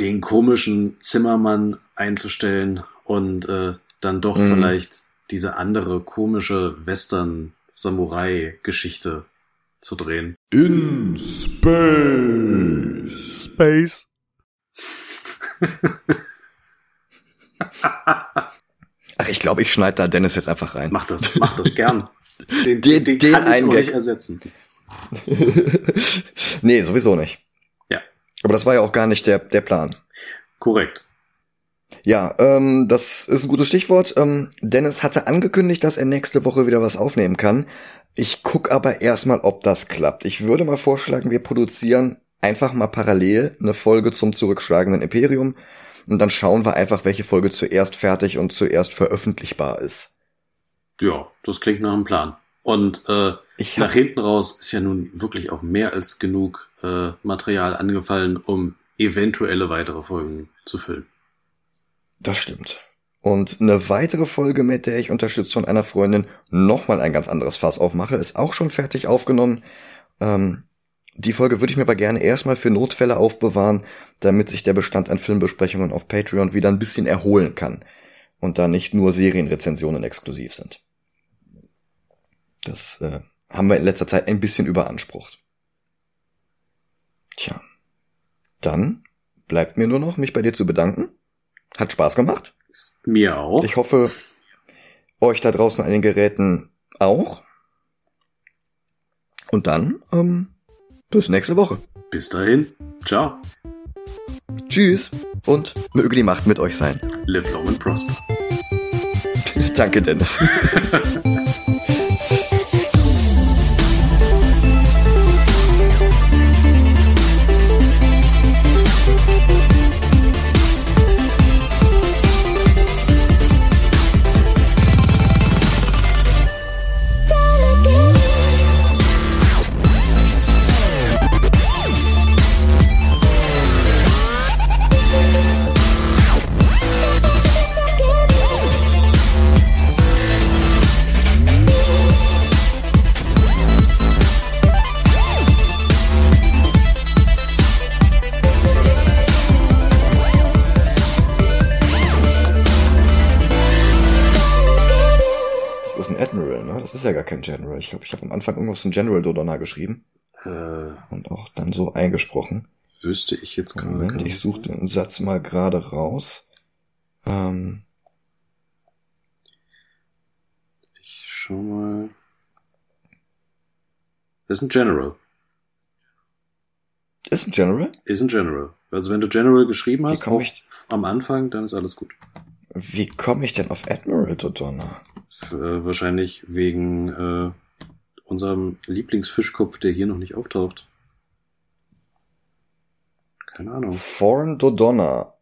den komischen Zimmermann einzustellen und äh, dann doch mhm. vielleicht diese andere komische Western-Samurai-Geschichte zu drehen. In Space. Space. Ach, ich glaube, ich schneide da Dennis jetzt einfach rein. Mach das, mach das gern. Den, den, den, den kann ich auch nicht ersetzen. nee, sowieso nicht. Ja. Aber das war ja auch gar nicht der, der Plan. Korrekt. Ja, ähm, das ist ein gutes Stichwort. Ähm, Dennis hatte angekündigt, dass er nächste Woche wieder was aufnehmen kann. Ich guck aber erstmal, ob das klappt. Ich würde mal vorschlagen, wir produzieren einfach mal parallel eine Folge zum zurückschlagenden Imperium und dann schauen wir einfach, welche Folge zuerst fertig und zuerst veröffentlichbar ist. Ja, das klingt nach einem Plan. Und äh, nach hinten raus ist ja nun wirklich auch mehr als genug äh, Material angefallen, um eventuelle weitere Folgen zu füllen. Das stimmt. Und eine weitere Folge, mit der ich unterstützt von einer Freundin nochmal ein ganz anderes Fass aufmache, ist auch schon fertig aufgenommen. Ähm, die Folge würde ich mir aber gerne erstmal für Notfälle aufbewahren, damit sich der Bestand an Filmbesprechungen auf Patreon wieder ein bisschen erholen kann und da nicht nur Serienrezensionen exklusiv sind. Das äh, haben wir in letzter Zeit ein bisschen überansprucht. Tja. Dann bleibt mir nur noch, mich bei dir zu bedanken. Hat Spaß gemacht. Mir auch. Ich hoffe, euch da draußen an den Geräten auch. Und dann, ähm, bis nächste Woche. Bis dahin. Ciao. Tschüss und möge die Macht mit euch sein. Live long and prosper. Danke, Dennis. kein General. Ich glaube, ich habe am Anfang irgendwas von General Dodonna geschrieben. Äh, und auch dann so eingesprochen. Wüsste ich jetzt gerade. Moment, ich suche den Satz mal gerade raus. Ähm, ich schau mal. ist ein General. Ist ein General? Ist ein General. Also wenn du General geschrieben hast, am Anfang, dann ist alles gut. Wie komme ich denn auf Admiral Dodonna? Äh, wahrscheinlich wegen äh, unserem Lieblingsfischkopf, der hier noch nicht auftaucht. Keine Ahnung. Foreign Dodonna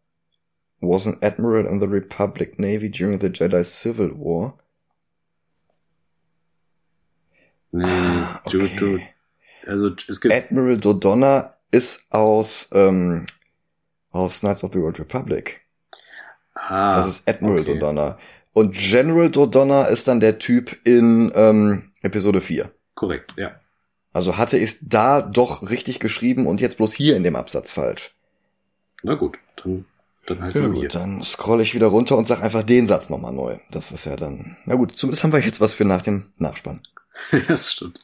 was an admiral in the Republic Navy during the Jedi Civil War. Nee, ah, okay. du, du, also es gibt Admiral Dodonna ist aus ähm, aus Knights of the Old Republic. Ah, das ist Admiral okay. Dodonna. Und General Dodonna ist dann der Typ in ähm, Episode 4. Korrekt, ja. Also hatte ich da doch richtig geschrieben und jetzt bloß hier in dem Absatz falsch. Na gut, dann, dann halt ja, gut, hier. Dann scroll ich wieder runter und sag einfach den Satz nochmal neu. Das ist ja dann. Na gut, zumindest haben wir jetzt was für nach dem Nachspann. ja, das stimmt.